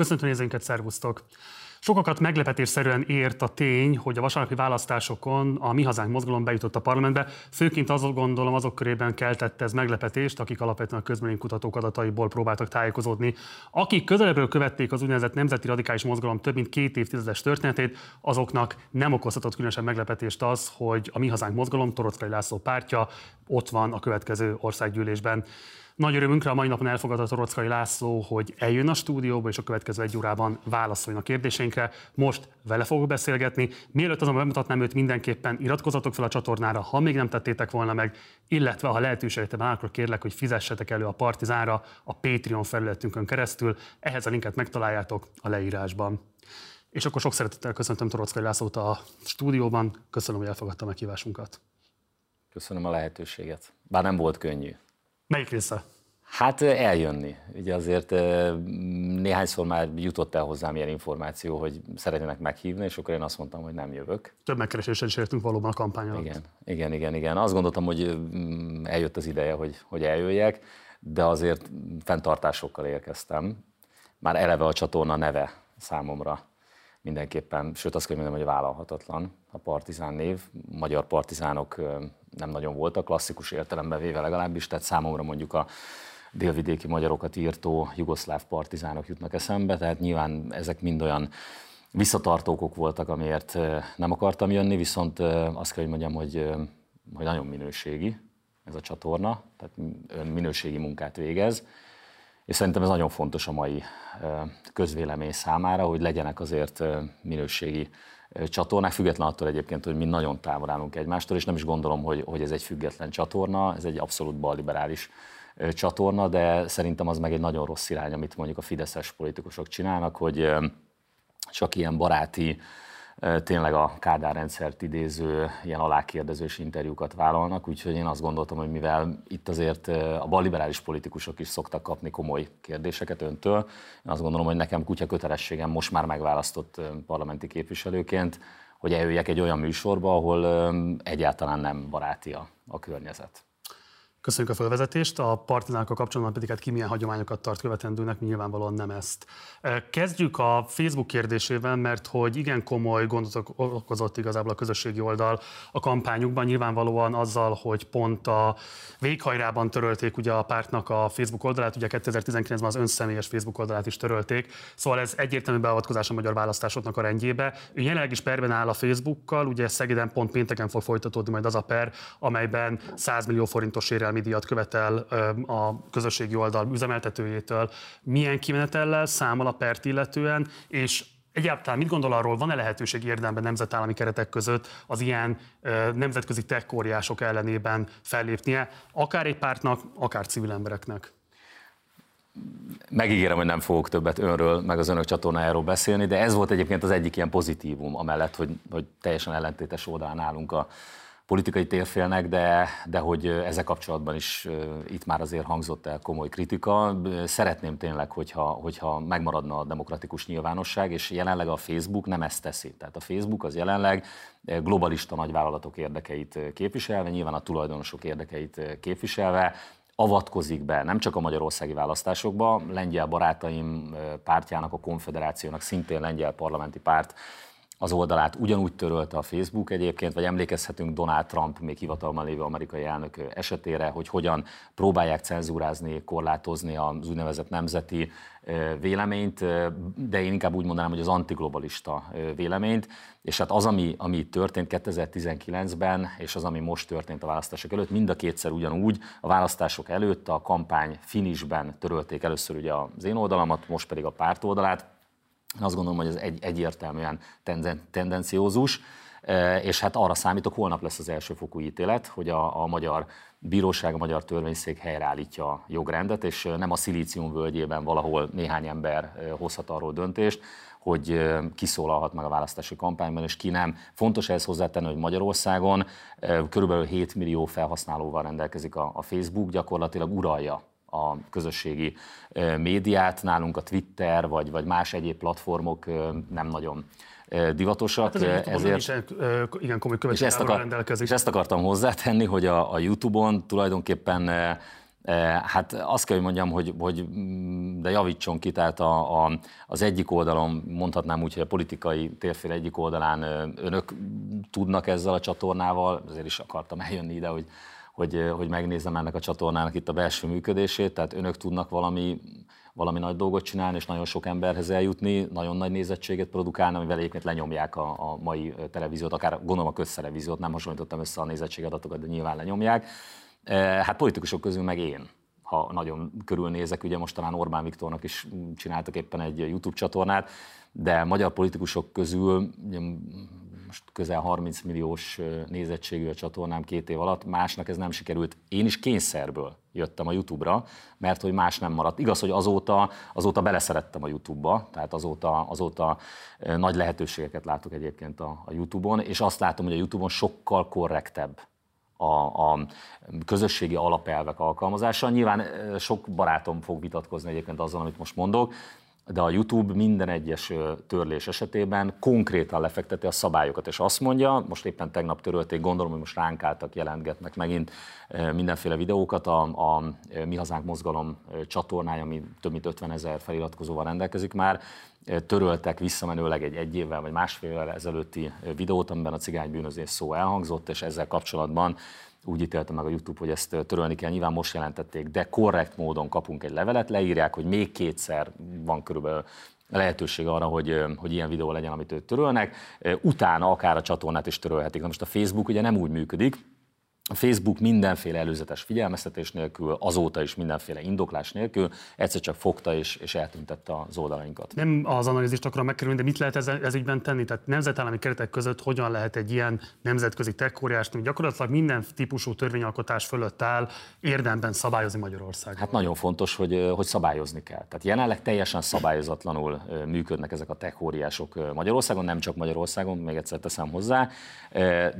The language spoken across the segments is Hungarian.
Köszöntöm nézőinket, szervusztok! Sokakat meglepetésszerűen ért a tény, hogy a vasárnapi választásokon a Mi Hazánk mozgalom bejutott a parlamentbe. Főként azok gondolom, azok körében keltette ez meglepetést, akik alapvetően a kutatók adataiból próbáltak tájékozódni. Akik közelebbről követték az úgynevezett Nemzeti Radikális Mozgalom több mint két évtizedes történetét, azoknak nem okozhatott különösen meglepetést az, hogy a Mi Hazánk mozgalom, Torockai László pártja ott van a következő országgyűlésben. Nagy örömünkre a mai napon elfogadott Torockai László, hogy eljön a stúdióba, és a következő egy órában válaszoljon a kérdéseinkre. Most vele fogok beszélgetni. Mielőtt azonban bemutatnám őt, mindenképpen iratkozatok fel a csatornára, ha még nem tettétek volna meg, illetve ha lehetőségem áll, akkor kérlek, hogy fizessetek elő a Partizánra a Patreon felületünkön keresztül. Ehhez a linket megtaláljátok a leírásban. És akkor sok szeretettel köszöntöm Torockai Lászlót a stúdióban. Köszönöm, hogy elfogadta meghívásunkat. Köszönöm a lehetőséget. Bár nem volt könnyű. Melyik része? Hát eljönni. Ugye azért néhányszor már jutott el hozzám ilyen információ, hogy szeretnének meghívni, és akkor én azt mondtam, hogy nem jövök. Több megkereséssel is értünk valóban a kampány alatt. Igen, igen, igen, igen. Azt gondoltam, hogy mm, eljött az ideje, hogy, hogy eljöjjek, de azért fenntartásokkal érkeztem. Már eleve a csatorna neve számomra mindenképpen, sőt azt kell mondjam, hogy vállalhatatlan a partizán név. Magyar partizánok nem nagyon voltak, klasszikus értelemben véve legalábbis, tehát számomra mondjuk a délvidéki magyarokat írtó jugoszláv partizánok jutnak eszembe, tehát nyilván ezek mind olyan visszatartókok voltak, amiért nem akartam jönni, viszont azt kell, hogy mondjam, hogy, hogy nagyon minőségi ez a csatorna, tehát minőségi munkát végez, és szerintem ez nagyon fontos a mai közvélemény számára, hogy legyenek azért minőségi csatornák, független attól egyébként, hogy mi nagyon távol állunk egymástól, és nem is gondolom, hogy, hogy ez egy független csatorna, ez egy abszolút balliberális csatorna, de szerintem az meg egy nagyon rossz irány, amit mondjuk a fideszes politikusok csinálnak, hogy csak ilyen baráti, tényleg a Kádár rendszert idéző, ilyen alákérdezős interjúkat vállalnak, úgyhogy én azt gondoltam, hogy mivel itt azért a balliberális politikusok is szoktak kapni komoly kérdéseket öntől, én azt gondolom, hogy nekem kutya kötelességem most már megválasztott parlamenti képviselőként, hogy eljöjjek egy olyan műsorba, ahol egyáltalán nem baráti a, a környezet. Köszönjük a felvezetést, a partizánokkal kapcsolatban pedig hát ki milyen hagyományokat tart követendőnek, nyilvánvalóan nem ezt. Kezdjük a Facebook kérdésével, mert hogy igen komoly gondot okozott igazából a közösségi oldal a kampányukban, nyilvánvalóan azzal, hogy pont a véghajrában törölték ugye a pártnak a Facebook oldalát, ugye 2019-ben az önszemélyes Facebook oldalát is törölték, szóval ez egyértelmű beavatkozás a magyar választásoknak a rendjébe. Ő jelenleg is perben áll a Facebookkal, ugye Szegeden pont pénteken fog folytatódni majd az a per, amelyben 100 millió forintos érel kereskedelmi díjat követel a közösségi oldal üzemeltetőjétől, milyen kimenetellel számol a pert illetően, és Egyáltalán mit gondol arról, van-e lehetőség érdemben nemzetállami keretek között az ilyen ö, nemzetközi tekkóriások ellenében fellépnie, akár egy pártnak, akár civil embereknek? Megígérem, hogy nem fogok többet önről, meg az önök csatornájáról beszélni, de ez volt egyébként az egyik ilyen pozitívum, amellett, hogy, hogy teljesen ellentétes oldalán állunk a, politikai térfélnek, de, de hogy ezzel kapcsolatban is itt már azért hangzott el komoly kritika. Szeretném tényleg, hogyha, hogyha megmaradna a demokratikus nyilvánosság, és jelenleg a Facebook nem ezt teszi. Tehát a Facebook az jelenleg globalista nagyvállalatok érdekeit képviselve, nyilván a tulajdonosok érdekeit képviselve, avatkozik be nem csak a magyarországi választásokba, lengyel barátaim pártjának, a konfederációnak, szintén lengyel parlamenti párt az oldalát ugyanúgy törölte a Facebook egyébként, vagy emlékezhetünk Donald Trump még hivatalban lévő amerikai elnök esetére, hogy hogyan próbálják cenzúrázni, korlátozni az úgynevezett nemzeti véleményt, de én inkább úgy mondanám, hogy az antiglobalista véleményt, és hát az, ami, ami történt 2019-ben, és az, ami most történt a választások előtt, mind a kétszer ugyanúgy, a választások előtt a kampány finisben törölték először ugye az én oldalamat, most pedig a párt oldalát, én azt gondolom, hogy ez egy, egyértelműen tendenciózus, e, és hát arra számítok, holnap lesz az elsőfokú ítélet, hogy a, a magyar bíróság, a magyar törvényszék helyreállítja a jogrendet, és nem a szilícium völgyében valahol néhány ember e, hozhat arról döntést, hogy e, kiszólalhat meg a választási kampányban, és ki nem. Fontos ehhez hozzátenni, hogy Magyarországon körülbelül 7 millió felhasználóval rendelkezik a, a Facebook, gyakorlatilag uralja a közösségi médiát, nálunk a Twitter vagy, vagy más egyéb platformok nem nagyon divatosak. Hát ezért is igen komoly és ezt, akar, rendelkezik. és ezt akartam hozzátenni, hogy a, a YouTube-on tulajdonképpen Hát azt kell, hogy mondjam, hogy, hogy mm, de javítson ki, tehát a, a, az egyik oldalon, mondhatnám úgy, hogy a politikai térfél egyik oldalán önök tudnak ezzel a csatornával, azért is akartam eljönni ide, hogy, hogy, hogy megnézem ennek a csatornának itt a belső működését, tehát önök tudnak valami, valami nagy dolgot csinálni, és nagyon sok emberhez eljutni, nagyon nagy nézettséget produkálni, amivel egyébként lenyomják a, a mai televíziót, akár gondolom a köztelevíziót, nem hasonlítottam össze a nézettségadatokat, de nyilván lenyomják. Hát politikusok közül meg én ha nagyon körülnézek, ugye most talán Orbán Viktornak is csináltak éppen egy YouTube csatornát, de magyar politikusok közül most közel 30 milliós nézettségű a csatornám két év alatt, másnak ez nem sikerült. Én is kényszerből jöttem a YouTube-ra, mert hogy más nem maradt. Igaz, hogy azóta, azóta beleszerettem a YouTube-ba, tehát azóta, azóta nagy lehetőségeket látok egyébként a, a YouTube-on, és azt látom, hogy a YouTube-on sokkal korrektebb a, a közösségi alapelvek alkalmazása. Nyilván sok barátom fog vitatkozni egyébként azzal, amit most mondok, de a YouTube minden egyes törlés esetében konkrétan lefekteti a szabályokat, és azt mondja, most éppen tegnap törölték, gondolom, hogy most ránk álltak, jelentgetnek megint mindenféle videókat, a, a Mi Hazánk Mozgalom csatornája, ami több mint 50 ezer feliratkozóval rendelkezik már, töröltek visszamenőleg egy egy évvel vagy másfél évvel ezelőtti videót, amiben a cigánybűnözés szó elhangzott, és ezzel kapcsolatban úgy ítélte meg a YouTube, hogy ezt törölni kell, nyilván most jelentették, de korrekt módon kapunk egy levelet, leírják, hogy még kétszer van körülbelül lehetőség arra, hogy, hogy ilyen videó legyen, amit őt törölnek. Utána akár a csatornát is törölhetik. Na most a Facebook ugye nem úgy működik, a Facebook mindenféle előzetes figyelmeztetés nélkül, azóta is mindenféle indoklás nélkül egyszer csak fogta és, és eltüntette az oldalainkat. Nem az analízist akarom megkerülni, de mit lehet ez, ez ügyben tenni? Tehát nemzetállami keretek között hogyan lehet egy ilyen nemzetközi tekkóriást, ami gyakorlatilag minden típusú törvényalkotás fölött áll, érdemben szabályozni Magyarország? Hát nagyon fontos, hogy, hogy szabályozni kell. Tehát jelenleg teljesen szabályozatlanul működnek ezek a tekkóriások Magyarországon, nem csak Magyarországon, még egyszer teszem hozzá,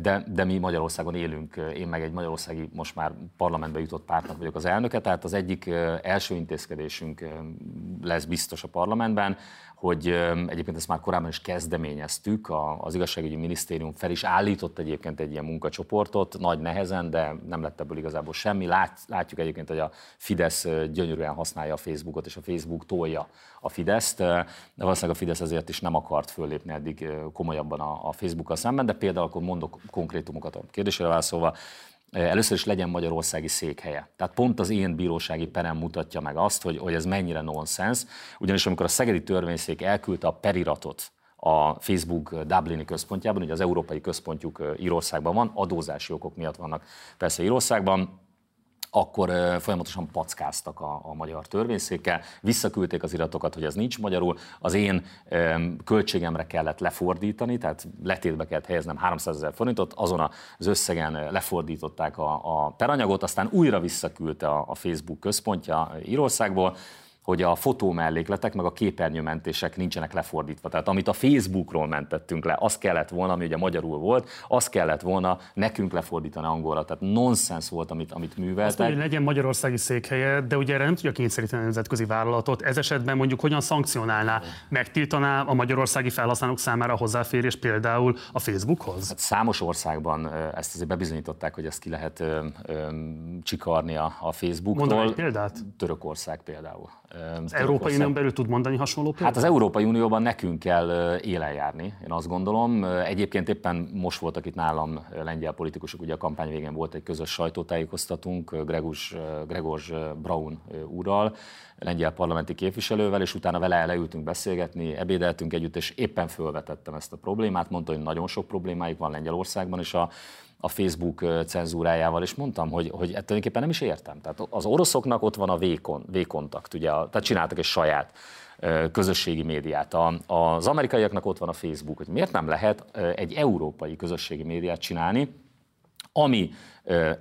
de, de mi Magyarországon élünk. Én meg meg egy magyarországi, most már parlamentbe jutott pártnak vagyok az elnöke, tehát az egyik első intézkedésünk lesz biztos a parlamentben, hogy egyébként ezt már korábban is kezdeményeztük, az igazságügyi minisztérium fel is állított egyébként egy ilyen munkacsoportot, nagy nehezen, de nem lett ebből igazából semmi. Lát, látjuk egyébként, hogy a Fidesz gyönyörűen használja a Facebookot, és a Facebook tolja a Fideszt, de valószínűleg a Fidesz ezért is nem akart föllépni eddig komolyabban a, a Facebookkal szemben, de például akkor mondok konkrétumokat a kérdésre válaszolva, először is legyen magyarországi székhelye. Tehát pont az én bírósági perem mutatja meg azt, hogy, hogy ez mennyire nonsens, ugyanis amikor a Szegedi Törvényszék elküldte a periratot a Facebook Dublini központjában, ugye az európai központjuk Írországban van, adózási okok miatt vannak persze Írországban, akkor folyamatosan packáztak a, a magyar törvényszékkel, visszaküldték az iratokat, hogy ez nincs magyarul, az én költségemre kellett lefordítani, tehát letétbe kellett helyeznem 300 ezer forintot, azon az összegen lefordították a, a peranyagot, aztán újra visszaküldte a, a Facebook központja Írországból, hogy a fotómellékletek meg a képernyőmentések nincsenek lefordítva. Tehát amit a Facebookról mentettünk le, az kellett volna, ami ugye magyarul volt, az kellett volna nekünk lefordítani angolra. Tehát nonsens volt, amit, amit műveltek. Azt mondja, hogy legyen magyarországi székhelye, de ugye erre nem tudja kényszeríteni a nemzetközi vállalatot. Ez esetben mondjuk hogyan szankcionálná? Megtiltaná a magyarországi felhasználók számára hozzáférés például a Facebookhoz? Hát számos országban ezt azért bebizonyították, hogy ezt ki lehet ö, ö, csikarni a, a Facebooktól. Mondom egy példát? Törökország például. Az Európai Unión belül tud mondani hasonló példát? Hát az Európai Unióban nekünk kell élen járni, én azt gondolom. Egyébként éppen most voltak itt nálam lengyel politikusok, ugye a kampány végén volt egy közös sajtótájékoztatunk Gregus, Gregors Braun úrral, lengyel parlamenti képviselővel, és utána vele leültünk beszélgetni, ebédeltünk együtt, és éppen felvetettem ezt a problémát, mondta, hogy nagyon sok problémáik van Lengyelországban, és a a Facebook cenzúrájával, és mondtam, hogy, hogy ettől tulajdonképpen nem is értem. Tehát az oroszoknak ott van a V-kontakt, ugye, tehát csináltak egy saját közösségi médiát. Az amerikaiaknak ott van a Facebook, hogy miért nem lehet egy európai közösségi médiát csinálni, ami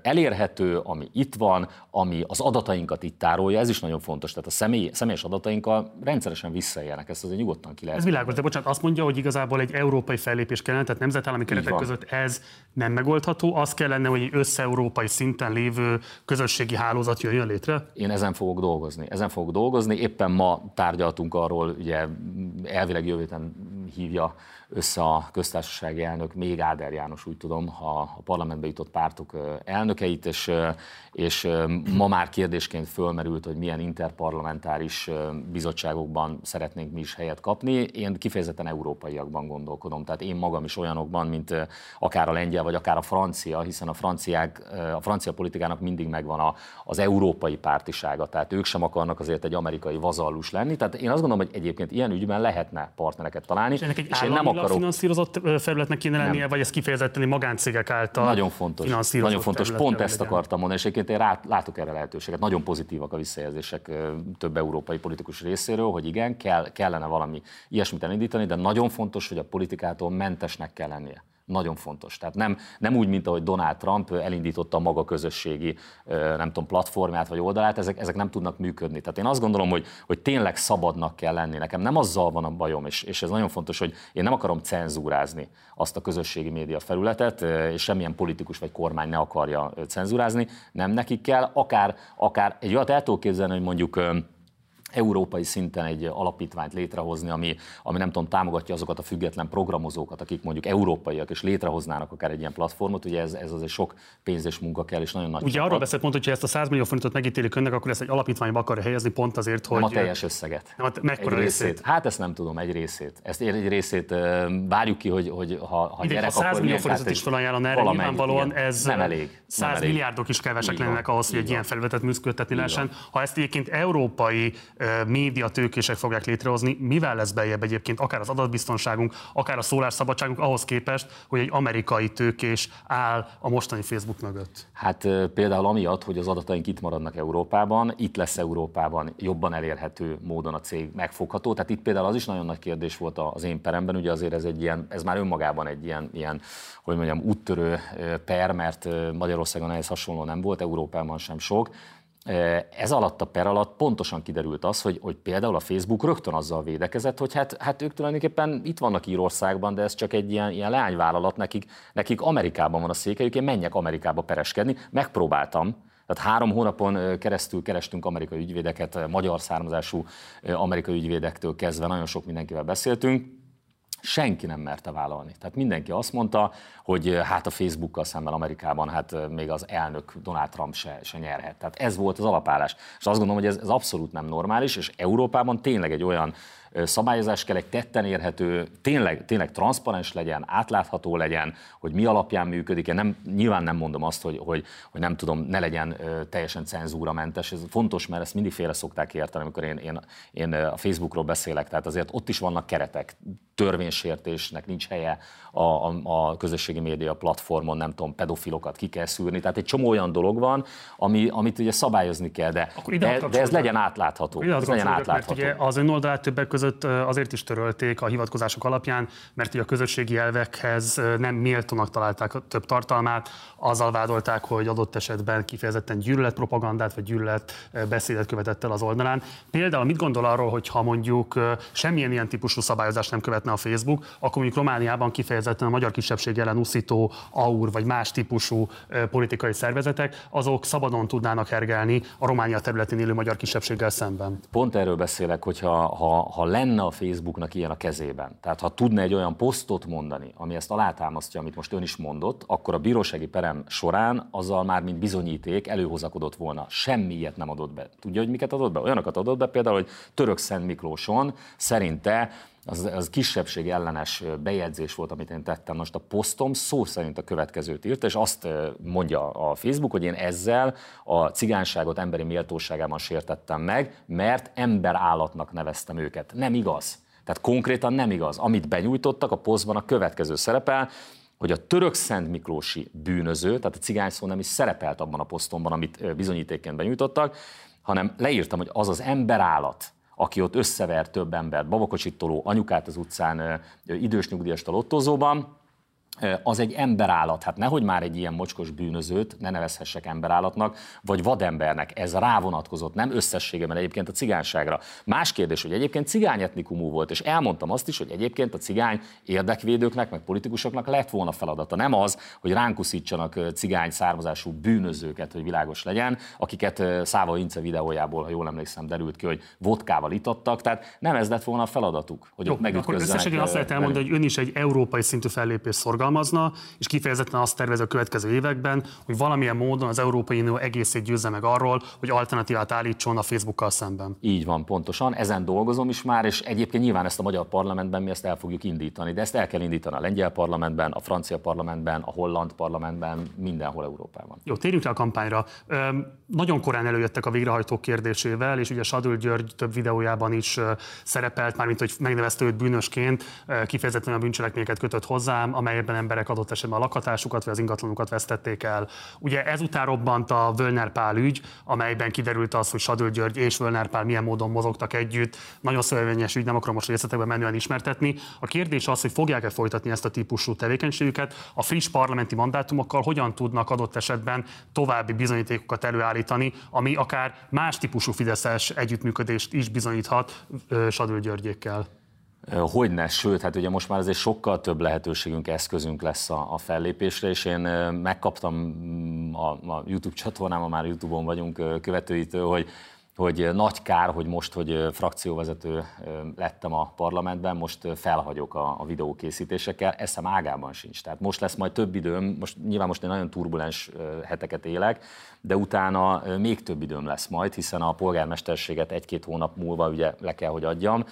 elérhető, ami itt van, ami az adatainkat itt tárolja, ez is nagyon fontos. Tehát a személy, személyes adatainkkal rendszeresen visszaélnek, ezt azért nyugodtan ki lehet. Ez világos, de bocsánat, azt mondja, hogy igazából egy európai fellépés kellene, tehát nemzetállami keretek között ez nem megoldható, az kellene, hogy egy össze-európai szinten lévő közösségi hálózat jöjjön létre? Én ezen fogok dolgozni. Ezen fogok dolgozni. Éppen ma tárgyaltunk arról, ugye elvileg jövő hívja össze a köztársasági elnök, még Áder János, úgy tudom, ha a parlamentbe jutott pártok elnökeit, és, és ma már kérdésként fölmerült, hogy milyen interparlamentáris bizottságokban szeretnénk mi is helyet kapni. Én kifejezetten európaiakban gondolkodom, tehát én magam is olyanokban, mint akár a lengyel, vagy akár a francia, hiszen a, franciák, a francia politikának mindig megvan a, az európai pártisága, tehát ők sem akarnak azért egy amerikai vazallus lenni. Tehát én azt gondolom, hogy egyébként ilyen ügyben lehetne partnereket találni. És, ennek egy és én nem akarok... finanszírozott felületnek kéne lennie, nem. vagy ez kifejezetten magáncégek által Nagyon fontos. Nagyon fontos. Pont ezt legyen. akartam mondani, és egyébként én rá, látok erre lehetőséget. Nagyon pozitívak a visszajelzések több európai politikus részéről, hogy igen, kell, kellene valami ilyesmit elindítani, de nagyon fontos, hogy a politikától mentesnek kell lennie. Nagyon fontos. Tehát nem, nem úgy, mint ahogy Donald Trump elindította a maga közösségi, nem tudom, platformját vagy oldalát, ezek, ezek nem tudnak működni. Tehát én azt gondolom, hogy, hogy tényleg szabadnak kell lenni. Nekem nem azzal van a bajom, és, és ez nagyon fontos, hogy én nem akarom cenzúrázni azt a közösségi média felületet, és semmilyen politikus vagy kormány ne akarja cenzúrázni, nem nekik kell, akár, akár egy olyat el tudok képzelni, hogy mondjuk európai szinten egy alapítványt létrehozni, ami, ami nem tudom, támogatja azokat a független programozókat, akik mondjuk európaiak, és létrehoznának akár egy ilyen platformot, ugye ez, ez azért sok pénz és munka kell, és nagyon nagy. Ugye arról beszélt pont, hogy ha ezt a 100 millió forintot megítélik önnek, akkor ezt egy alapítványba akarja helyezni pont azért, hogy... Nem a teljes összeget. Nem a, mekkora egy részét? részét? Hát ezt nem tudom, egy részét. Ezt egy részét várjuk ki, hogy, hogy ha, ha Ide, gyerek, 100 akkor millió forintot is felajánlana erre, nyilvánvalóan ez nem elég. 100 nem milliárdok is kevesek lennek ahhoz, hogy egy ilyen felületet működtetni lehessen. Ha ezt egyébként európai média tőkések fogják létrehozni, mivel lesz beljebb egyébként akár az adatbiztonságunk, akár a szólásszabadságunk ahhoz képest, hogy egy amerikai tőkés áll a mostani Facebook mögött? Hát például amiatt, hogy az adataink itt maradnak Európában, itt lesz Európában jobban elérhető módon a cég megfogható. Tehát itt például az is nagyon nagy kérdés volt az én peremben, ugye azért ez egy ilyen, ez már önmagában egy ilyen, ilyen hogy mondjam, úttörő per, mert Magyarországon ehhez hasonló nem volt, Európában sem sok ez alatt a per alatt pontosan kiderült az, hogy, hogy például a Facebook rögtön azzal védekezett, hogy hát, hát ők tulajdonképpen itt vannak Írországban, de ez csak egy ilyen, ilyen leányvállalat, nekik, nekik Amerikában van a székelyük, én menjek Amerikába pereskedni. Megpróbáltam, tehát három hónapon keresztül kerestünk amerikai ügyvédeket, magyar származású amerikai ügyvédektől kezdve, nagyon sok mindenkivel beszéltünk, senki nem merte vállalni. Tehát mindenki azt mondta, hogy hát a Facebookkal szemben Amerikában hát még az elnök Donald Trump se, se nyerhet. Tehát ez volt az alapállás. És azt gondolom, hogy ez, ez abszolút nem normális, és Európában tényleg egy olyan szabályozás kell, egy tetten érhető, tényleg, tényleg transzparens legyen, átlátható legyen, hogy mi alapján működik. Én nem, nyilván nem mondom azt, hogy, hogy, hogy nem tudom, ne legyen teljesen cenzúramentes. Ez fontos, mert ezt mindig félre szokták érteni, amikor én, én, én a Facebookról beszélek. Tehát azért ott is vannak keretek, törvénysértésnek nincs helye a, a, a közösségi média platformon, nem tudom, pedofilokat ki kell szűrni. Tehát egy csomó olyan dolog van, ami, amit ugye szabályozni kell, de, de, de ez legyen átlátható. Ez legyen átlátható. Mert ugye az ön oldalát többek között azért is törölték a hivatkozások alapján, mert ugye a közösségi elvekhez nem méltónak találták a több tartalmát, azzal vádolták, hogy adott esetben kifejezetten gyűlöletpropagandát vagy gyűlölet beszédet követett el az oldalán. Például mit gondol arról, hogy ha mondjuk semmilyen ilyen típusú szabályozást nem követne a Facebook, akkor mondjuk Romániában kifejezetten a magyar kisebbség ellen uszító AUR vagy más típusú politikai szervezetek, azok szabadon tudnának hergelni a Románia területén élő magyar kisebbséggel szemben. Pont erről beszélek, hogyha ha, ha lenne a Facebooknak ilyen a kezében, tehát ha tudna egy olyan posztot mondani, ami ezt alátámasztja, amit most ön is mondott, akkor a bírósági perem során azzal már, mint bizonyíték, előhozakodott volna. Semmi ilyet nem adott be. Tudja, hogy miket adott be? Olyanokat adott be, például, hogy Török Szent Miklóson szerinte az, az kisebbség ellenes bejegyzés volt, amit én tettem. Most a posztom szó szerint a következőt írt, és azt mondja a Facebook, hogy én ezzel a cigányságot emberi méltóságában sértettem meg, mert emberállatnak neveztem őket. Nem igaz. Tehát konkrétan nem igaz. Amit benyújtottak, a posztban a következő szerepel, hogy a török Szent Miklósi bűnöző, tehát a cigány szó nem is szerepelt abban a posztomban, amit bizonyítékként benyújtottak, hanem leírtam, hogy az az emberállat, aki ott összever több embert, babakocsitoló anyukát az utcán, idős nyugdíjas lottozóban, az egy emberállat. Hát nehogy már egy ilyen mocskos bűnözőt ne nevezhessek emberállatnak, vagy vadembernek. Ez rávonatkozott, nem összességében egyébként a cigányságra. Más kérdés, hogy egyébként cigány etnikumú volt, és elmondtam azt is, hogy egyébként a cigány érdekvédőknek, meg politikusoknak lett volna feladata. Nem az, hogy ránkuszítsanak cigány származású bűnözőket, hogy világos legyen, akiket Száva Ince videójából, ha jól emlékszem, derült ki, hogy vodkával itottak. Tehát nem ez lett volna a feladatuk, hogy Jó, ott akkor azt lehet elmondani, hogy ön is egy európai szintű fellépés szorgal fogalmazna, és kifejezetten azt tervez a következő években, hogy valamilyen módon az Európai Unió egészét győzze meg arról, hogy alternatívát állítson a Facebookkal szemben. Így van, pontosan. Ezen dolgozom is már, és egyébként nyilván ezt a magyar parlamentben mi ezt el fogjuk indítani, de ezt el kell indítani a lengyel parlamentben, a francia parlamentben, a holland parlamentben, mindenhol Európában. Jó, térjünk rá a kampányra. Üm, nagyon korán előjöttek a végrehajtók kérdésével, és ugye Sadül György több videójában is szerepelt, mármint hogy megnevezte őt bűnösként, kifejezetten a bűncselekményeket kötött hozzám, amelyben emberek adott esetben a lakhatásukat vagy az ingatlanukat vesztették el. Ugye ezután robbant a Völner Pál ügy, amelyben kiderült az, hogy Sadül György és Völner Pál milyen módon mozogtak együtt. Nagyon szövevényes ügy, nem akarom most részletekben menően ismertetni. A kérdés az, hogy fogják-e folytatni ezt a típusú tevékenységüket, a friss parlamenti mandátumokkal hogyan tudnak adott esetben további bizonyítékokat előállítani, ami akár más típusú fideszes együttműködést is bizonyíthat Sadül Györgyékkel. Hogyne, sőt, hát ugye most már azért sokkal több lehetőségünk, eszközünk lesz a, a fellépésre, és én megkaptam mm, a, a YouTube csatornámon, már YouTube-on vagyunk követőitől, hogy hogy nagy kár, hogy most, hogy frakcióvezető lettem a parlamentben, most felhagyok a, a videókészítésekkel, eszem ágában sincs. Tehát most lesz majd több időm, most nyilván most egy nagyon turbulens heteket élek, de utána még több időm lesz majd, hiszen a polgármesterséget egy-két hónap múlva ugye le kell, hogy adjam,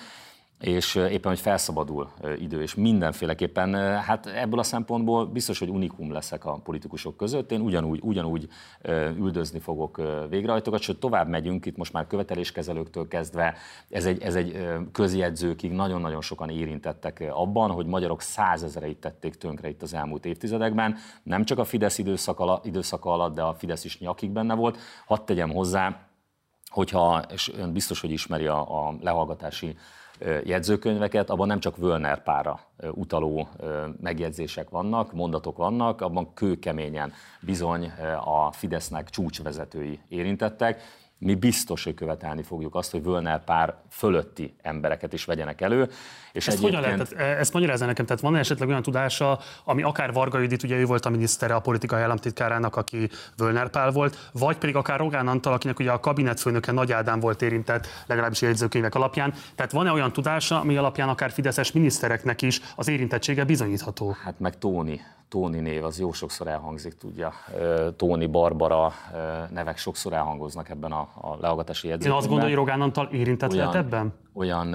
és éppen, hogy felszabadul idő, és mindenféleképpen, hát ebből a szempontból biztos, hogy unikum leszek a politikusok között. Én ugyanúgy, ugyanúgy üldözni fogok végrehajtókat, sőt tovább megyünk, itt most már követeléskezelőktől kezdve, ez egy, ez egy közjegyzőkig nagyon-nagyon sokan érintettek abban, hogy magyarok százezereit tették tönkre itt az elmúlt évtizedekben, nem csak a Fidesz időszak alatt, időszak alatt, de a Fidesz is nyakig benne volt. Hadd tegyem hozzá, hogyha, és ön biztos, hogy ismeri a, a lehallgatási jegyzőkönyveket, abban nem csak Völner pára utaló megjegyzések vannak, mondatok vannak, abban kőkeményen bizony a Fidesznek csúcsvezetői érintettek, mi biztos, hogy követelni fogjuk azt, hogy Völner pár fölötti embereket is vegyenek elő. És ezt egyébként... hogyan lehet, ezt magyarázza nekem, tehát van esetleg olyan tudása, ami akár Varga Judit, ugye ő volt a minisztere a politikai államtitkárának, aki Völner Pál volt, vagy pedig akár Rogán Antal, akinek ugye a kabinetfőnöke Nagy Ádám volt érintett, legalábbis jegyzőkönyvek alapján. Tehát van-e olyan tudása, ami alapján akár fideszes minisztereknek is az érintettsége bizonyítható? Hát meg Tóni Tóni név az jó sokszor elhangzik, tudja. Tóni, Barbara nevek sokszor elhangoznak ebben a, a lehallgatási jegyzőkönyvben. Én azt gondolom, hogy Rogán Antal érintett olyan, lehet ebben? Olyan,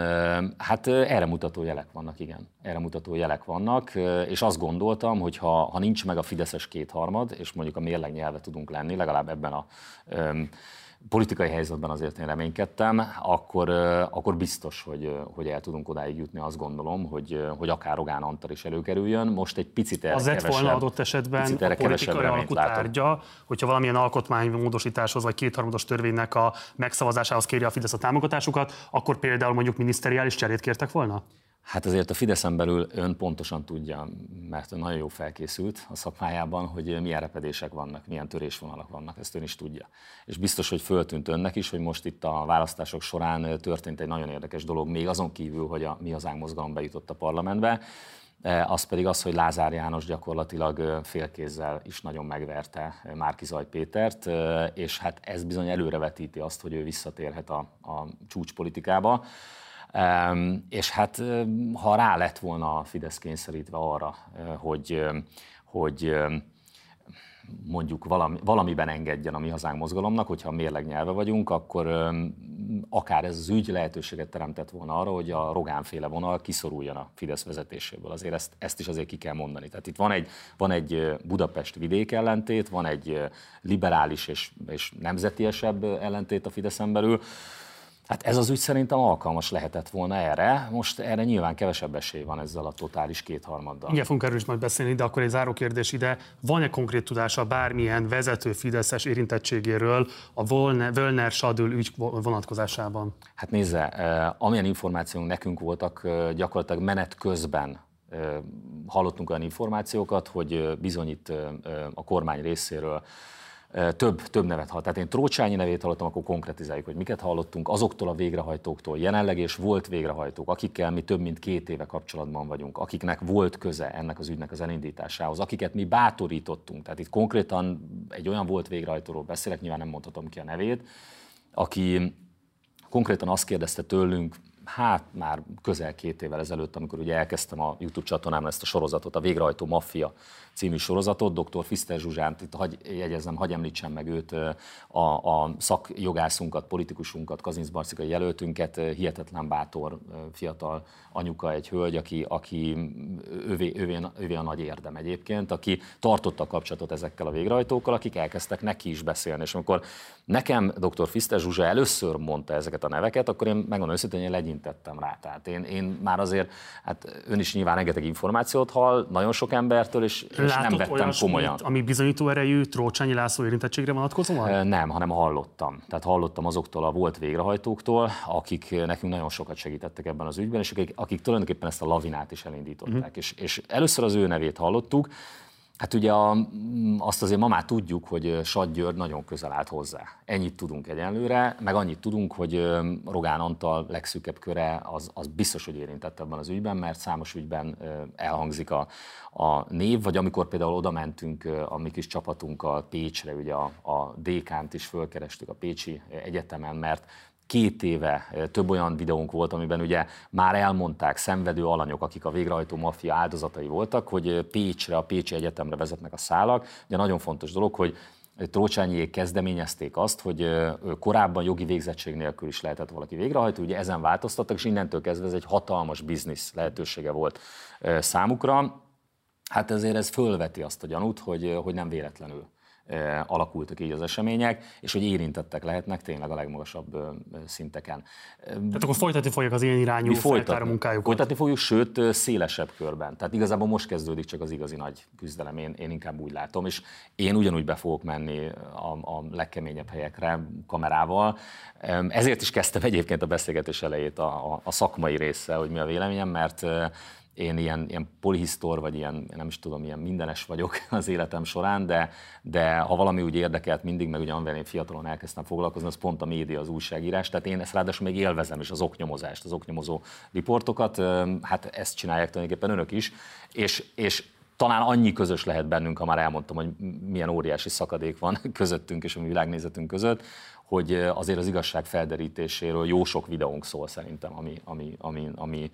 hát erre mutató jelek vannak, igen. Erre mutató jelek vannak, és azt gondoltam, hogy ha, ha nincs meg a Fideszes kétharmad, és mondjuk a mérleg nyelve tudunk lenni, legalább ebben a politikai helyzetben azért én reménykedtem, akkor, akkor biztos, hogy, hogy el tudunk odáig jutni, azt gondolom, hogy, hogy akár Rogán Antal is előkerüljön. Most egy picit erre Az lett volna adott esetben picit erre a politikai alkutárgya, hogyha valamilyen alkotmánymódosításhoz vagy kétharmados törvénynek a megszavazásához kéri a Fidesz a támogatásukat, akkor például mondjuk miniszteriális cserét kértek volna? Hát azért a Fideszen belül ön pontosan tudja, mert nagyon jó felkészült a szakmájában, hogy milyen repedések vannak, milyen törésvonalak vannak, ezt ön is tudja. És biztos, hogy föltűnt önnek is, hogy most itt a választások során történt egy nagyon érdekes dolog, még azon kívül, hogy a Mi Hazánk mozgalom bejutott a parlamentbe, az pedig az, hogy Lázár János gyakorlatilag félkézzel is nagyon megverte Márki Zaj Pétert, és hát ez bizony előrevetíti azt, hogy ő visszatérhet a, a csúcspolitikába. És hát ha rá lett volna a Fidesz kényszerítve arra, hogy, hogy mondjuk valami, valamiben engedjen a mi hazánk mozgalomnak, hogyha mérleg nyelve vagyunk, akkor akár ez az ügy lehetőséget teremtett volna arra, hogy a Rogánféle vonal kiszoruljon a Fidesz vezetéséből. Azért ezt, ezt is azért ki kell mondani. Tehát itt van egy, van egy Budapest vidék ellentét, van egy liberális és, és nemzetiesebb ellentét a Fideszen belül, Hát ez az ügy szerintem alkalmas lehetett volna erre. Most erre nyilván kevesebb esély van ezzel a totális kétharmaddal. Igen, fogunk erről is majd beszélni, de akkor egy záró kérdés ide. Van-e konkrét tudása bármilyen vezető Fideszes érintettségéről a Völner Sadül ügy vonatkozásában? Hát nézze, eh, amilyen információink nekünk voltak, eh, gyakorlatilag menet közben hallottunk olyan információkat, hogy bizony itt a kormány részéről több, több nevet hall. Tehát én Trócsányi nevét hallottam, akkor konkretizáljuk, hogy miket hallottunk azoktól a végrehajtóktól, jelenleg és volt végrehajtók, akikkel mi több mint két éve kapcsolatban vagyunk, akiknek volt köze ennek az ügynek az elindításához, akiket mi bátorítottunk. Tehát itt konkrétan egy olyan volt végrehajtóról beszélek, nyilván nem mondhatom ki a nevét, aki konkrétan azt kérdezte tőlünk, hát már közel két évvel ezelőtt, amikor ugye elkezdtem a YouTube csatornámon ezt a sorozatot, a Végrehajtó Maffia című sorozatot, dr. Fiszter Zsuzsánt, itt hagy, jegyezem, hagy említsem meg őt, a, a szakjogászunkat, politikusunkat, Kazinc Barcikai jelöltünket, hihetetlen bátor fiatal anyuka, egy hölgy, aki, aki ővé, ővé, ővé a nagy érdem egyébként, aki tartotta a kapcsolatot ezekkel a végrehajtókkal, akik elkezdtek neki is beszélni. És amikor nekem dr. Fiszter Zsuzsa először mondta ezeket a neveket, akkor én megmondom őszintén, én legyintettem rá. Tehát én, én már azért, hát ön is nyilván rengeteg információt hall, nagyon sok embertől, és és nem vettem komolyan. ami bizonyító erejű Trócsányi László érintettségre vonatkozóan? Nem, hanem hallottam. Tehát hallottam azoktól a volt végrehajtóktól, akik nekünk nagyon sokat segítettek ebben az ügyben, és akik, akik tulajdonképpen ezt a lavinát is elindították. Uh-huh. És, és először az ő nevét hallottuk, Hát ugye a, azt azért ma már tudjuk, hogy Sad György nagyon közel állt hozzá. Ennyit tudunk egyenlőre, meg annyit tudunk, hogy Rogán Antal legszűkebb köre az, az biztos, hogy érintett ebben az ügyben, mert számos ügyben elhangzik a, a név, vagy amikor például oda mentünk a mi kis csapatunkkal Pécsre, ugye a, a dékánt is fölkerestük a Pécsi Egyetemen, mert két éve több olyan videónk volt, amiben ugye már elmondták szenvedő alanyok, akik a végrehajtó maffia áldozatai voltak, hogy Pécsre, a Pécsi Egyetemre vezetnek a szálak. Ugye nagyon fontos dolog, hogy Trócsányiék kezdeményezték azt, hogy korábban jogi végzettség nélkül is lehetett valaki végrehajtó, ugye ezen változtattak, és innentől kezdve ez egy hatalmas biznisz lehetősége volt számukra. Hát ezért ez fölveti azt a gyanút, hogy, hogy nem véletlenül alakultak így az események, és hogy érintettek lehetnek tényleg a legmagasabb szinteken. Tehát akkor folytatni fogjuk az ilyen irányú feltáró munkájukat? Folytatni fogjuk, sőt szélesebb körben. Tehát igazából most kezdődik csak az igazi nagy küzdelem, én, én inkább úgy látom, és én ugyanúgy be fogok menni a, a legkeményebb helyekre kamerával. Ezért is kezdtem egyébként a beszélgetés elejét a, a, a szakmai része, hogy mi a véleményem, mert én ilyen, ilyen polihisztor, vagy ilyen, nem is tudom, ilyen mindenes vagyok az életem során, de, de ha valami úgy érdekelt mindig, meg ugye amivel én fiatalon elkezdtem foglalkozni, az pont a média, az újságírás, tehát én ezt ráadásul még élvezem is, az oknyomozást, az oknyomozó riportokat, hát ezt csinálják tulajdonképpen önök is, és, és talán annyi közös lehet bennünk, ha már elmondtam, hogy milyen óriási szakadék van közöttünk és a mi világnézetünk között, hogy azért az igazság felderítéséről jó sok videónk szól szerintem, ami, ami, ami, ami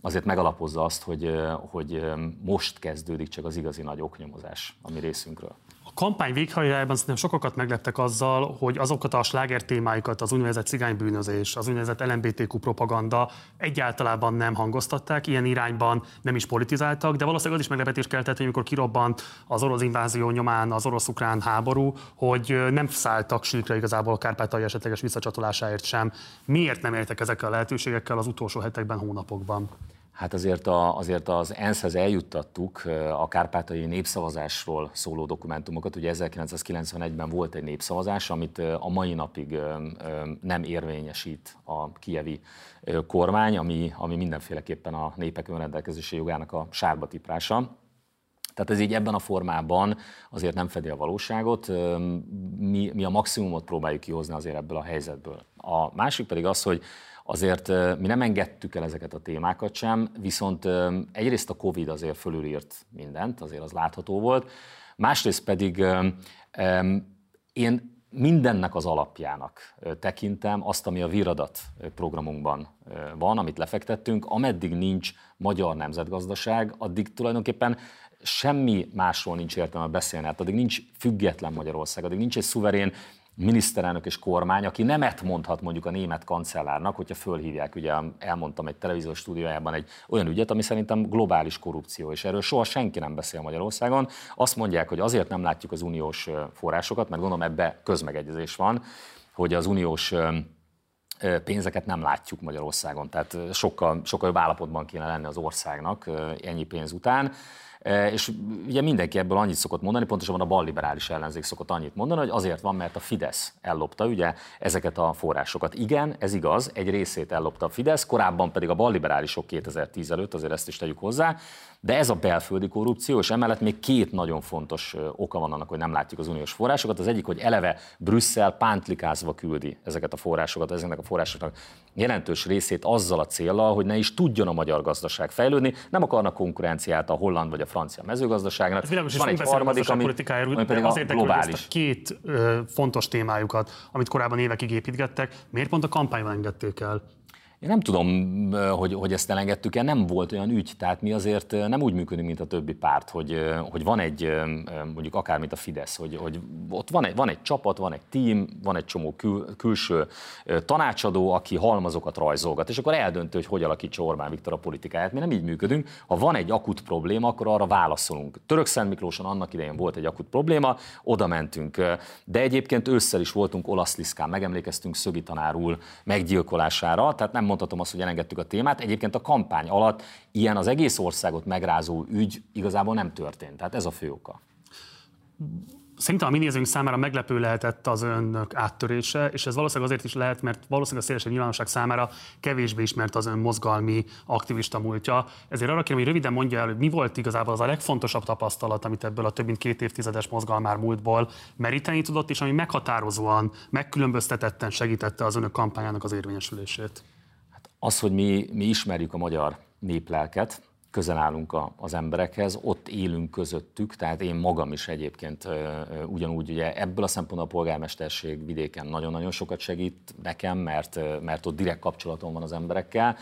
azért megalapozza azt, hogy, hogy most kezdődik csak az igazi nagy oknyomozás a mi részünkről. Kampány véghajlásában szerintem sokakat megleptek azzal, hogy azokat a sláger témáikat, az úgynevezett cigánybűnözés, az úgynevezett LMBTQ propaganda egyáltalán nem hangoztatták, ilyen irányban nem is politizáltak, de valószínűleg az is meglepetés keltett, hogy amikor kirobbant az orosz invázió nyomán az orosz-ukrán háború, hogy nem szálltak síkra igazából a Kárpátai esetleges visszacsatolásáért sem. Miért nem éltek ezekkel a lehetőségekkel az utolsó hetekben, hónapokban? Hát azért, a, azért az ENSZ-hez eljuttattuk a kárpátai népszavazásról szóló dokumentumokat. Ugye 1991-ben volt egy népszavazás, amit a mai napig nem érvényesít a kievi kormány, ami, ami mindenféleképpen a népek önrendelkezési jogának a sárba tiprása. Tehát ez így ebben a formában azért nem fedi a valóságot. Mi, mi a maximumot próbáljuk kihozni azért ebből a helyzetből. A másik pedig az, hogy azért mi nem engedtük el ezeket a témákat sem, viszont egyrészt a Covid azért fölülírt mindent, azért az látható volt, másrészt pedig én mindennek az alapjának tekintem azt, ami a Viradat programunkban van, amit lefektettünk, ameddig nincs magyar nemzetgazdaság, addig tulajdonképpen semmi másról nincs értelme beszélni, hát addig nincs független Magyarország, addig nincs egy szuverén miniszterelnök és kormány, aki nemet mondhat mondjuk a német kancellárnak, hogyha fölhívják, ugye elmondtam egy televíziós stúdiójában egy olyan ügyet, ami szerintem globális korrupció, és erről soha senki nem beszél Magyarországon. Azt mondják, hogy azért nem látjuk az uniós forrásokat, mert gondolom ebbe közmegegyezés van, hogy az uniós pénzeket nem látjuk Magyarországon. Tehát sokkal, sokkal jobb állapotban kéne lenni az országnak ennyi pénz után. És ugye mindenki ebből annyit szokott mondani, pontosabban a balliberális ellenzék szokott annyit mondani, hogy azért van, mert a Fidesz ellopta ugye ezeket a forrásokat. Igen, ez igaz, egy részét ellopta a Fidesz, korábban pedig a balliberálisok 2010 előtt, azért ezt is tegyük hozzá, de ez a belföldi korrupció, és emellett még két nagyon fontos oka van annak, hogy nem látjuk az uniós forrásokat. Az egyik, hogy eleve Brüsszel pántlikázva küldi ezeket a forrásokat, ezeknek a forrásoknak jelentős részét azzal a célral, hogy ne is tudjon a magyar gazdaság fejlődni. Nem akarnak konkurenciát a holland vagy a francia mezőgazdaságnak. Ez világos, van egy harmadik, ami, ami pedig a globális. Ezt a két ö, fontos témájukat, amit korábban évekig építgettek, miért pont a kampányban engedték el? Én nem tudom, hogy, hogy ezt elengedtük el, nem volt olyan ügy, tehát mi azért nem úgy működünk, mint a többi párt, hogy, hogy van egy, mondjuk akár, mint a Fidesz, hogy, hogy ott van egy, van egy csapat, van egy tím, van egy csomó kül, külső tanácsadó, aki halmazokat rajzolgat, és akkor eldöntő, hogy hogy alakítsa Orbán Viktor a politikáját. Mi nem így működünk. Ha van egy akut probléma, akkor arra válaszolunk. Török Miklóson annak idején volt egy akut probléma, oda mentünk. De egyébként ősszel is voltunk olasz liszkán, megemlékeztünk Szögi tanár meggyilkolására, tehát nem mondhatom azt, hogy elengedtük a témát. Egyébként a kampány alatt ilyen az egész országot megrázó ügy igazából nem történt. Tehát ez a fő oka. Szerintem a mi nézőnk számára meglepő lehetett az önök áttörése, és ez valószínűleg azért is lehet, mert valószínűleg a szélesebb nyilvánosság számára kevésbé ismert az ön mozgalmi aktivista múltja. Ezért arra kérem, hogy röviden mondja el, hogy mi volt igazából az a legfontosabb tapasztalat, amit ebből a több mint két évtizedes mozgalmár múltból meríteni tudott, és ami meghatározóan, megkülönböztetetten segítette az önök kampányának az érvényesülését. Az, hogy mi, mi ismerjük a magyar néplelket, közel állunk a, az emberekhez, ott élünk közöttük, tehát én magam is egyébként ugyanúgy, ugye ebből a szempontból a polgármesterség vidéken nagyon-nagyon sokat segít nekem, mert, mert ott direkt kapcsolatom van az emberekkel,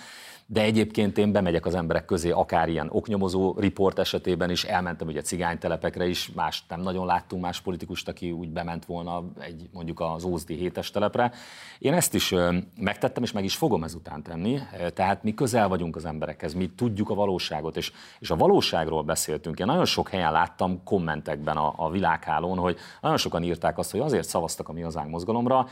de egyébként én bemegyek az emberek közé, akár ilyen oknyomozó riport esetében is, elmentem ugye cigánytelepekre is, más nem nagyon láttunk más politikust, aki úgy bement volna egy mondjuk az Ózdi hétes telepre. Én ezt is megtettem, és meg is fogom ezután tenni, tehát mi közel vagyunk az emberekhez, mi tudjuk a valóságot, és, és a valóságról beszéltünk. Én nagyon sok helyen láttam kommentekben a, a világhálón, hogy nagyon sokan írták azt, hogy azért szavaztak a mi hazánk mozgalomra,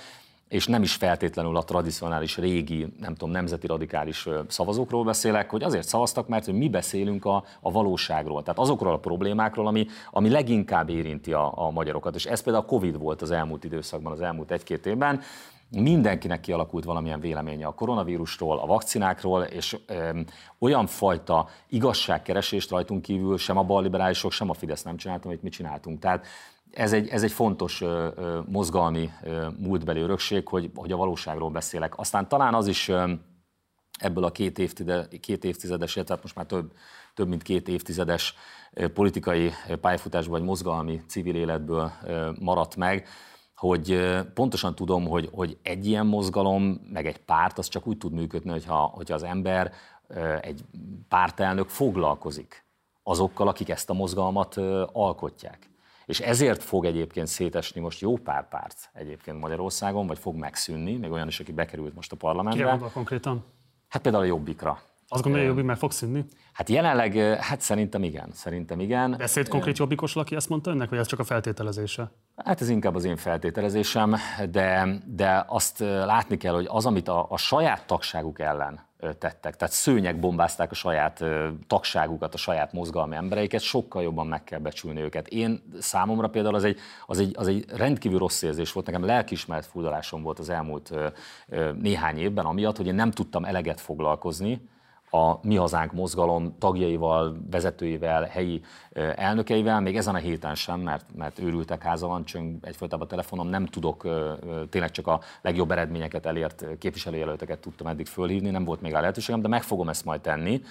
és nem is feltétlenül a tradicionális régi, nem tudom, nemzeti radikális szavazókról beszélek, hogy azért szavaztak, mert hogy mi beszélünk a, a valóságról, tehát azokról a problémákról, ami, ami leginkább érinti a, a magyarokat. És ez például a Covid volt az elmúlt időszakban, az elmúlt egy-két évben, mindenkinek kialakult valamilyen véleménye a koronavírusról, a vakcinákról, és ö, olyan fajta igazságkeresést rajtunk kívül sem a balliberálisok, sem a Fidesz nem csináltam, amit mi csináltunk. Tehát ez egy, ez egy fontos ö, ö, mozgalmi ö, múltbeli örökség, hogy, hogy a valóságról beszélek. Aztán talán az is ö, ebből a két, évtide, két évtizedes, tehát most már több, több mint két évtizedes politikai pályafutásból vagy mozgalmi civil életből maradt meg, hogy pontosan tudom, hogy, hogy egy ilyen mozgalom, meg egy párt, az csak úgy tud működni, hogyha, hogyha az ember, egy pártelnök foglalkozik azokkal, akik ezt a mozgalmat alkotják. És ezért fog egyébként szétesni most jó pár párt egyébként Magyarországon, vagy fog megszűnni, még olyan is, aki bekerült most a parlamentbe. Kire konkrétan? Hát például a Jobbikra. Azt gondolja, hogy Jobbik meg fog szűnni? Hát jelenleg, hát szerintem igen, szerintem igen. Beszélt konkrét Jobbikos, aki ezt mondta önnek, vagy ez csak a feltételezése? Hát ez inkább az én feltételezésem, de, de azt látni kell, hogy az, amit a, a saját tagságuk ellen tettek, tehát szőnyek bombázták a saját tagságukat, a saját mozgalmi embereiket, sokkal jobban meg kell becsülni őket. Én számomra például az egy, az egy, az egy rendkívül rossz érzés volt, nekem lelkismert furdalásom volt az elmúlt néhány évben, amiatt, hogy én nem tudtam eleget foglalkozni a Mi Hazánk mozgalom tagjaival, vezetőivel, helyi elnökeivel, még ezen a héten sem, mert, mert őrültek háza van, csöng egyfolytában a telefonom, nem tudok, tényleg csak a legjobb eredményeket elért képviselőjelölteket tudtam eddig fölhívni, nem volt még a lehetőségem, de meg fogom ezt majd tenni,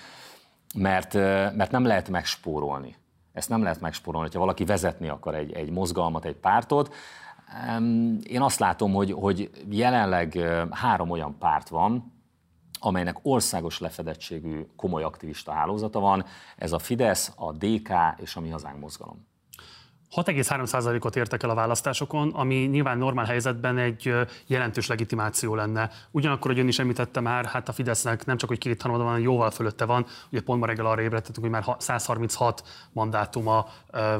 mert, mert nem lehet megspórolni. Ezt nem lehet megspórolni, ha valaki vezetni akar egy, egy mozgalmat, egy pártot. Én azt látom, hogy, hogy jelenleg három olyan párt van, amelynek országos lefedettségű komoly aktivista hálózata van. Ez a Fidesz, a DK és a Mi Hazánk mozgalom. 6,3%-ot értek el a választásokon, ami nyilván normál helyzetben egy jelentős legitimáció lenne. Ugyanakkor, hogy ön is említette már, hát a Fidesznek nem csak, hogy két van, hanem jóval fölötte van. Ugye pont ma reggel arra ébredtettünk, hogy már 136 mandátuma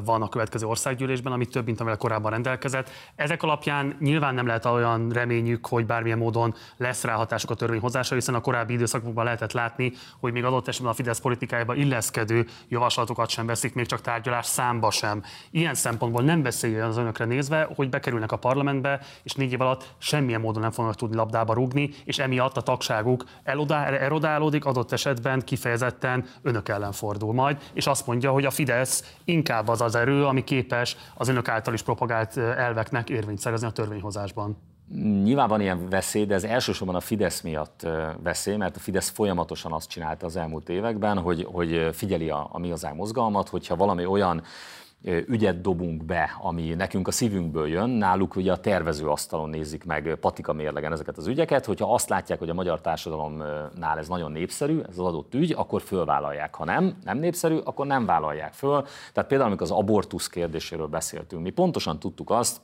van a következő országgyűlésben, ami több, mint amivel korábban rendelkezett. Ezek alapján nyilván nem lehet olyan reményük, hogy bármilyen módon lesz rá hatásuk a törvényhozásra, hiszen a korábbi időszakokban lehetett látni, hogy még adott esetben a Fidesz politikájába illeszkedő javaslatokat sem veszik, még csak tárgyalás számba sem. Ilyen szempontból nem beszéljen az önökre nézve, hogy bekerülnek a parlamentbe, és négy év alatt semmilyen módon nem fognak tudni labdába rúgni, és emiatt a tagságuk erodálódik, adott esetben kifejezetten önök ellen fordul majd, és azt mondja, hogy a Fidesz inkább az az erő, ami képes az önök által is propagált elveknek érvényt szerezni a törvényhozásban. Nyilván van ilyen veszély, de ez elsősorban a Fidesz miatt veszély, mert a Fidesz folyamatosan azt csinálta az elmúlt években, hogy, hogy figyeli a, a mi hazánk mozgalmat, hogyha valami olyan ügyet dobunk be, ami nekünk a szívünkből jön, náluk ugye a tervező asztalon nézik meg patika mérlegen ezeket az ügyeket, hogyha azt látják, hogy a magyar társadalomnál ez nagyon népszerű, ez az adott ügy, akkor fölvállalják. Ha nem, nem népszerű, akkor nem vállalják föl. Tehát például, amikor az abortusz kérdéséről beszéltünk, mi pontosan tudtuk azt,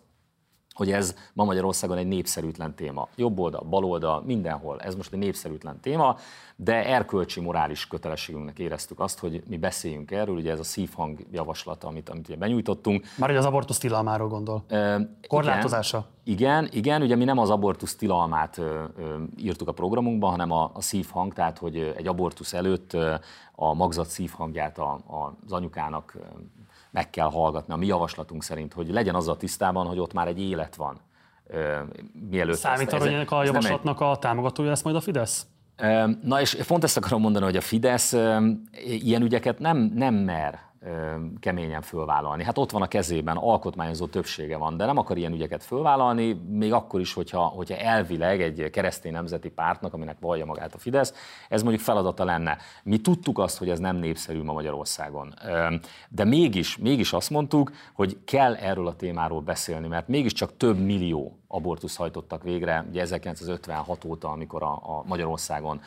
hogy ez ma Magyarországon egy népszerűtlen téma. Jobb oldal, bal oldal, mindenhol. Ez most egy népszerűtlen téma, de erkölcsi, morális kötelességünknek éreztük azt, hogy mi beszéljünk erről, ugye ez a szívhang javaslata, amit, amit ugye benyújtottunk. Már hogy az abortusz tilalmáról gondol. E, Korlátozása. Igen, igen, ugye mi nem az abortusz tilalmát ö, ö, írtuk a programunkban, hanem a, a szívhang, tehát hogy egy abortusz előtt a magzat szívhangját a, a, az anyukának meg kell hallgatni a mi javaslatunk szerint, hogy legyen azzal tisztában, hogy ott már egy élet van. Mielőtt Számít arra, hogy ennek a javaslatnak egy... a támogatója lesz majd a Fidesz? Na és pont ezt akarom mondani, hogy a Fidesz ilyen ügyeket nem, nem mer keményen fölvállalni. Hát ott van a kezében, alkotmányozó többsége van, de nem akar ilyen ügyeket fölvállalni, még akkor is, hogyha, hogyha elvileg egy keresztény nemzeti pártnak, aminek vallja magát a Fidesz, ez mondjuk feladata lenne. Mi tudtuk azt, hogy ez nem népszerű ma Magyarországon. De mégis, mégis azt mondtuk, hogy kell erről a témáról beszélni, mert mégiscsak több millió abortusz hajtottak végre, ugye 1956 óta, amikor a, a Magyarországon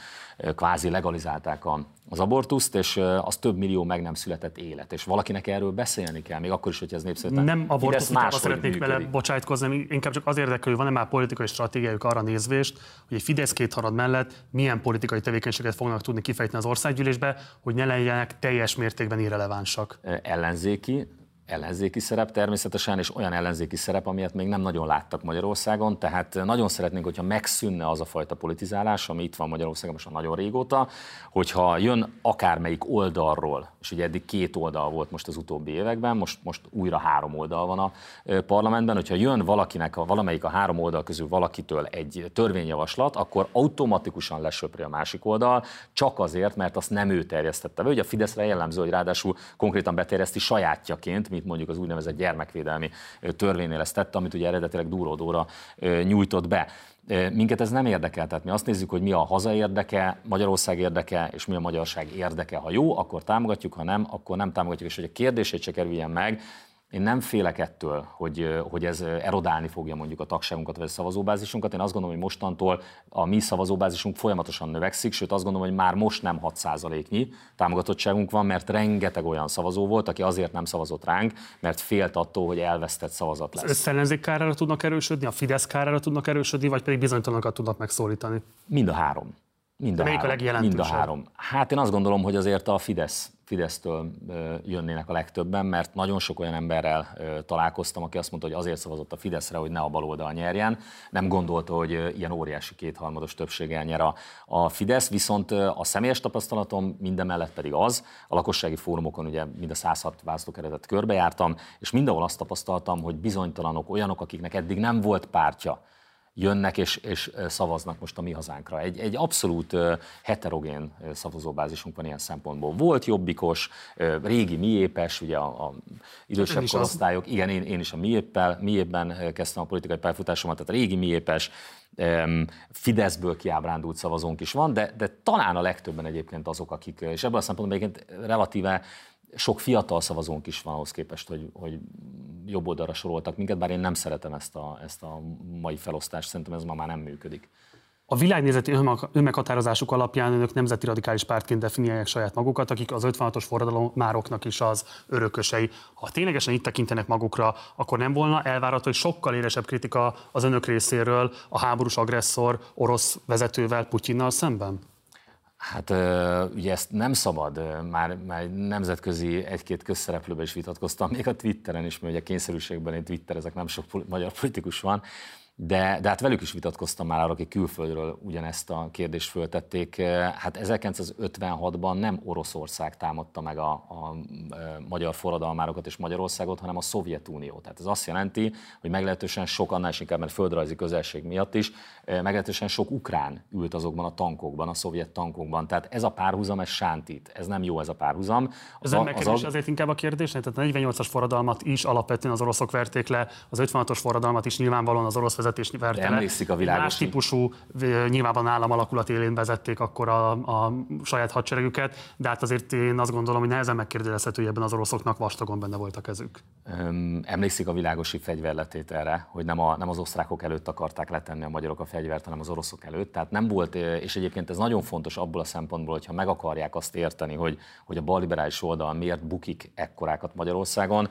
kvázi legalizálták a, az abortuszt, és az több millió meg nem született élet. És valakinek erről beszélni kell, még akkor is, hogy ez népszerű. Nem abortusz szeretnék vele bocsájtkozni, inkább csak azért érdekel, hogy van-e már politikai stratégiájuk arra nézvést, hogy egy Fidesz két harad mellett milyen politikai tevékenységet fognak tudni kifejteni az országgyűlésbe, hogy ne legyenek teljes mértékben irrelevánsak. Ellenzéki, ellenzéki szerep természetesen, és olyan ellenzéki szerep, amilyet még nem nagyon láttak Magyarországon, tehát nagyon szeretnénk, hogyha megszűnne az a fajta politizálás, ami itt van Magyarországon most nagyon régóta, hogyha jön akármelyik oldalról, és ugye eddig két oldal volt most az utóbbi években, most, most újra három oldal van a parlamentben, hogyha jön valakinek, a, valamelyik a három oldal közül valakitől egy törvényjavaslat, akkor automatikusan lesöpri a másik oldal, csak azért, mert azt nem ő terjesztette be. Ugye a Fideszre jellemző, hogy ráadásul konkrétan beterjeszti sajátjaként, mint mondjuk az úgynevezett gyermekvédelmi törvénynél ezt tette, amit ugye eredetileg Dúródóra nyújtott be. Minket ez nem érdekel, tehát mi azt nézzük, hogy mi a haza érdeke, Magyarország érdeke, és mi a magyarság érdeke. Ha jó, akkor támogatjuk, ha nem, akkor nem támogatjuk, és hogy a kérdését se kerüljen meg, én nem félek ettől, hogy, hogy ez erodálni fogja mondjuk a tagságunkat vagy a szavazóbázisunkat. Én azt gondolom, hogy mostantól a mi szavazóbázisunk folyamatosan növekszik, sőt azt gondolom, hogy már most nem 6%-nyi támogatottságunk van, mert rengeteg olyan szavazó volt, aki azért nem szavazott ránk, mert félt attól, hogy elvesztett szavazat lesz. Az összellenzék kárára tudnak erősödni, a Fidesz kárára tudnak erősödni, vagy pedig bizonytalanokat tudnak megszólítani? Mind a három. Mind a, három. a Mind a három. Hát én azt gondolom, hogy azért a Fidesz Fidesztől jönnének a legtöbben, mert nagyon sok olyan emberrel találkoztam, aki azt mondta, hogy azért szavazott a Fideszre, hogy ne a baloldal nyerjen. Nem gondolta, hogy ilyen óriási kétharmados többséggel nyer a, a Fidesz, viszont a személyes tapasztalatom minden mellett pedig az, a lakossági fórumokon ugye mind a 106 választókeretet körbejártam, és mindenhol azt tapasztaltam, hogy bizonytalanok, olyanok, akiknek eddig nem volt pártja, jönnek és, és szavaznak most a mi hazánkra. Egy, egy abszolút heterogén szavazóbázisunk van ilyen szempontból. Volt jobbikos, régi miépes, ugye a, a idősebb korosztályok, igen, én, én is a miéppel, miépben kezdtem a politikai pályafutásomat, tehát régi miépes, Fideszből kiábrándult szavazónk is van, de, de talán a legtöbben egyébként azok, akik, és ebből a szempontból egyébként relatíve sok fiatal szavazónk is van ahhoz képest, hogy, hogy jobb oldalra soroltak minket, bár én nem szeretem ezt a, ezt a mai felosztást, szerintem ez ma már nem működik. A világnézeti önmeghatározásuk alapján önök nemzeti radikális pártként definiálják saját magukat, akik az 56-os forradalom mároknak is az örökösei. Ha ténylegesen itt tekintenek magukra, akkor nem volna elvárható, hogy sokkal élesebb kritika az önök részéről a háborús agresszor orosz vezetővel, Putyinnal szemben? Hát ugye ezt nem szabad, már, már nemzetközi egy-két közszereplőben is vitatkoztam, még a Twitteren is, mert ugye kényszerűségben egy Twitter, ezek nem sok magyar politikus van, de, de hát velük is vitatkoztam már arra, akik külföldről ugyanezt a kérdést föltették. Hát 1956-ban nem Oroszország támadta meg a, a, a magyar forradalmárokat és Magyarországot, hanem a Szovjetunió. Tehát ez azt jelenti, hogy meglehetősen sok, annál is inkább, mert földrajzi közelség miatt is, meglehetősen sok ukrán ült azokban a tankokban, a szovjet tankokban. Tehát ez a párhuzam, ez sántít. Ez nem jó ez a párhuzam. Az az azért inkább a kérdés, tehát a 48-as forradalmat is alapvetően az oroszok verték le, az 56-os forradalmat is nyilvánvalóan az orosz vezetés verte a világos. Más típusú, nyilván állam alakulat élén vezették akkor a, a saját hadseregüket, de hát azért én azt gondolom, hogy nehezen megkérdezhető, hogy ebben az oroszoknak vastagon benne volt a kezük. Emlékszik a világosi fegyverletételre, hogy nem, a, nem az osztrákok előtt akarták letenni a magyarok a fegyvert, hanem az oroszok előtt. Tehát nem volt, és egyébként ez nagyon fontos abból a szempontból, hogyha meg akarják azt érteni, hogy, hogy a balliberális oldal miért bukik ekkorákat Magyarországon,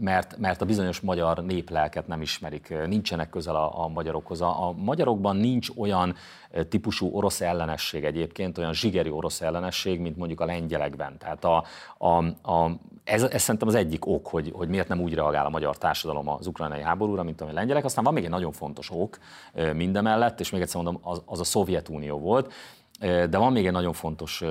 mert, mert a bizonyos magyar néplelket nem ismerik, nincsenek közel a, a magyarokhoz. A, a magyarokban nincs olyan típusú orosz ellenesség egyébként, olyan zsigeri orosz ellenesség, mint mondjuk a lengyelekben. Tehát a, a, a, ez, ez szerintem az egyik ok, hogy, hogy miért nem úgy reagál a magyar társadalom az ukrajnai háborúra, mint a lengyelek. Aztán van még egy nagyon fontos ok mindemellett, és még egyszer mondom, az, az a Szovjetunió volt. De van még egy nagyon fontos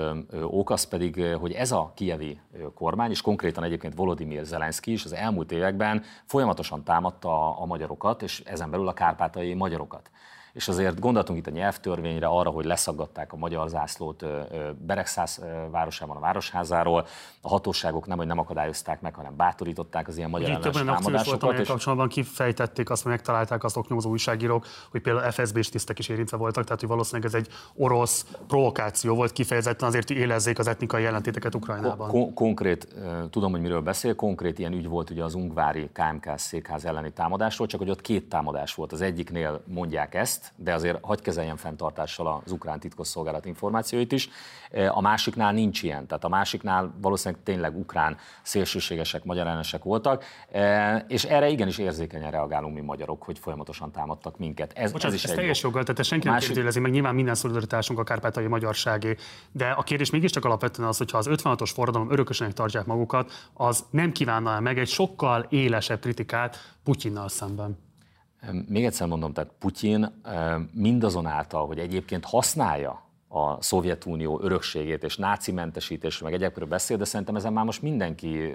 ok, az pedig, hogy ez a kievi kormány, és konkrétan egyébként Volodymyr Zelenszky is az elmúlt években folyamatosan támadta a magyarokat, és ezen belül a kárpátai magyarokat és azért gondoltunk itt a nyelvtörvényre, arra, hogy leszaggatták a magyar zászlót Beregszász városában, a városházáról. A hatóságok nem, hogy nem akadályozták meg, hanem bátorították az ilyen magyar ellenes támadásokat. És kapcsolatban kifejtették, azt megtalálták az oknyomozó újságírók, hogy például FSB-s tisztek is érintve voltak, tehát hogy valószínűleg ez egy orosz provokáció volt kifejezetten azért, hogy élezzék az etnikai jelentéteket Ukrajnában. Kon- konkrét, tudom, hogy miről beszél, konkrét ilyen ügy volt ugye az Ungvári KMK székház elleni támadásról, csak hogy ott két támadás volt. Az egyiknél mondják ezt, de azért hagy kezeljen fenntartással az ukrán titkosszolgálat információit is. E, a másiknál nincs ilyen, tehát a másiknál valószínűleg tényleg ukrán szélsőségesek, magyar ellenesek voltak, e, és erre igenis érzékenyen reagálunk mi magyarok, hogy folyamatosan támadtak minket. Ez, Bocsánat, ez is ez teljes joggal, tehát senki nem másik... kérdőjelezi, meg nyilván minden szolidaritásunk a kárpátai magyarságé, de a kérdés mégiscsak alapvetően az, hogy ha az 56-os forradalom örökösenek tartják magukat, az nem kívánna meg egy sokkal élesebb kritikát Putyinnal szemben. Még egyszer mondom, tehát Putyin mindazonáltal, hogy egyébként használja a Szovjetunió örökségét és náci mentesítésről, meg egyébként beszél, de szerintem ezen már most mindenki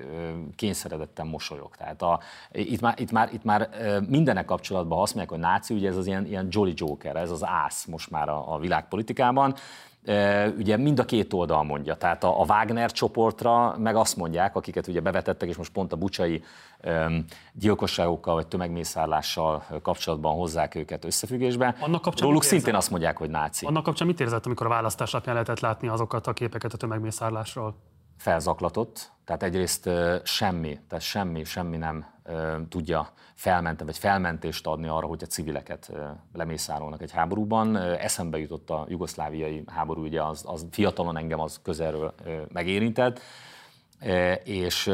kényszeredetten mosolyog. Tehát a, itt, már, itt, már, itt már mindenek kapcsolatban mondják, hogy náci, ugye ez az ilyen, ilyen Jolly Joker, ez az ász most már a, a világpolitikában, ugye mind a két oldal mondja. Tehát a, Wagner csoportra meg azt mondják, akiket ugye bevetettek, és most pont a bucsai gyilkosságokkal vagy tömegmészárlással kapcsolatban hozzák őket összefüggésbe. Annak kapcsán Róluk szintén azt mondják, hogy náci. Annak kapcsán mit érzett, amikor a választás napján lehetett látni azokat a képeket a tömegmészárlásról? Felzaklatott, tehát egyrészt semmi, tehát semmi, semmi nem tudja felmenteni, vagy felmentést adni arra, hogy a civileket lemészárolnak egy háborúban. Eszembe jutott a jugoszláviai háború, ugye az, az fiatalon engem az közelről megérintett. És,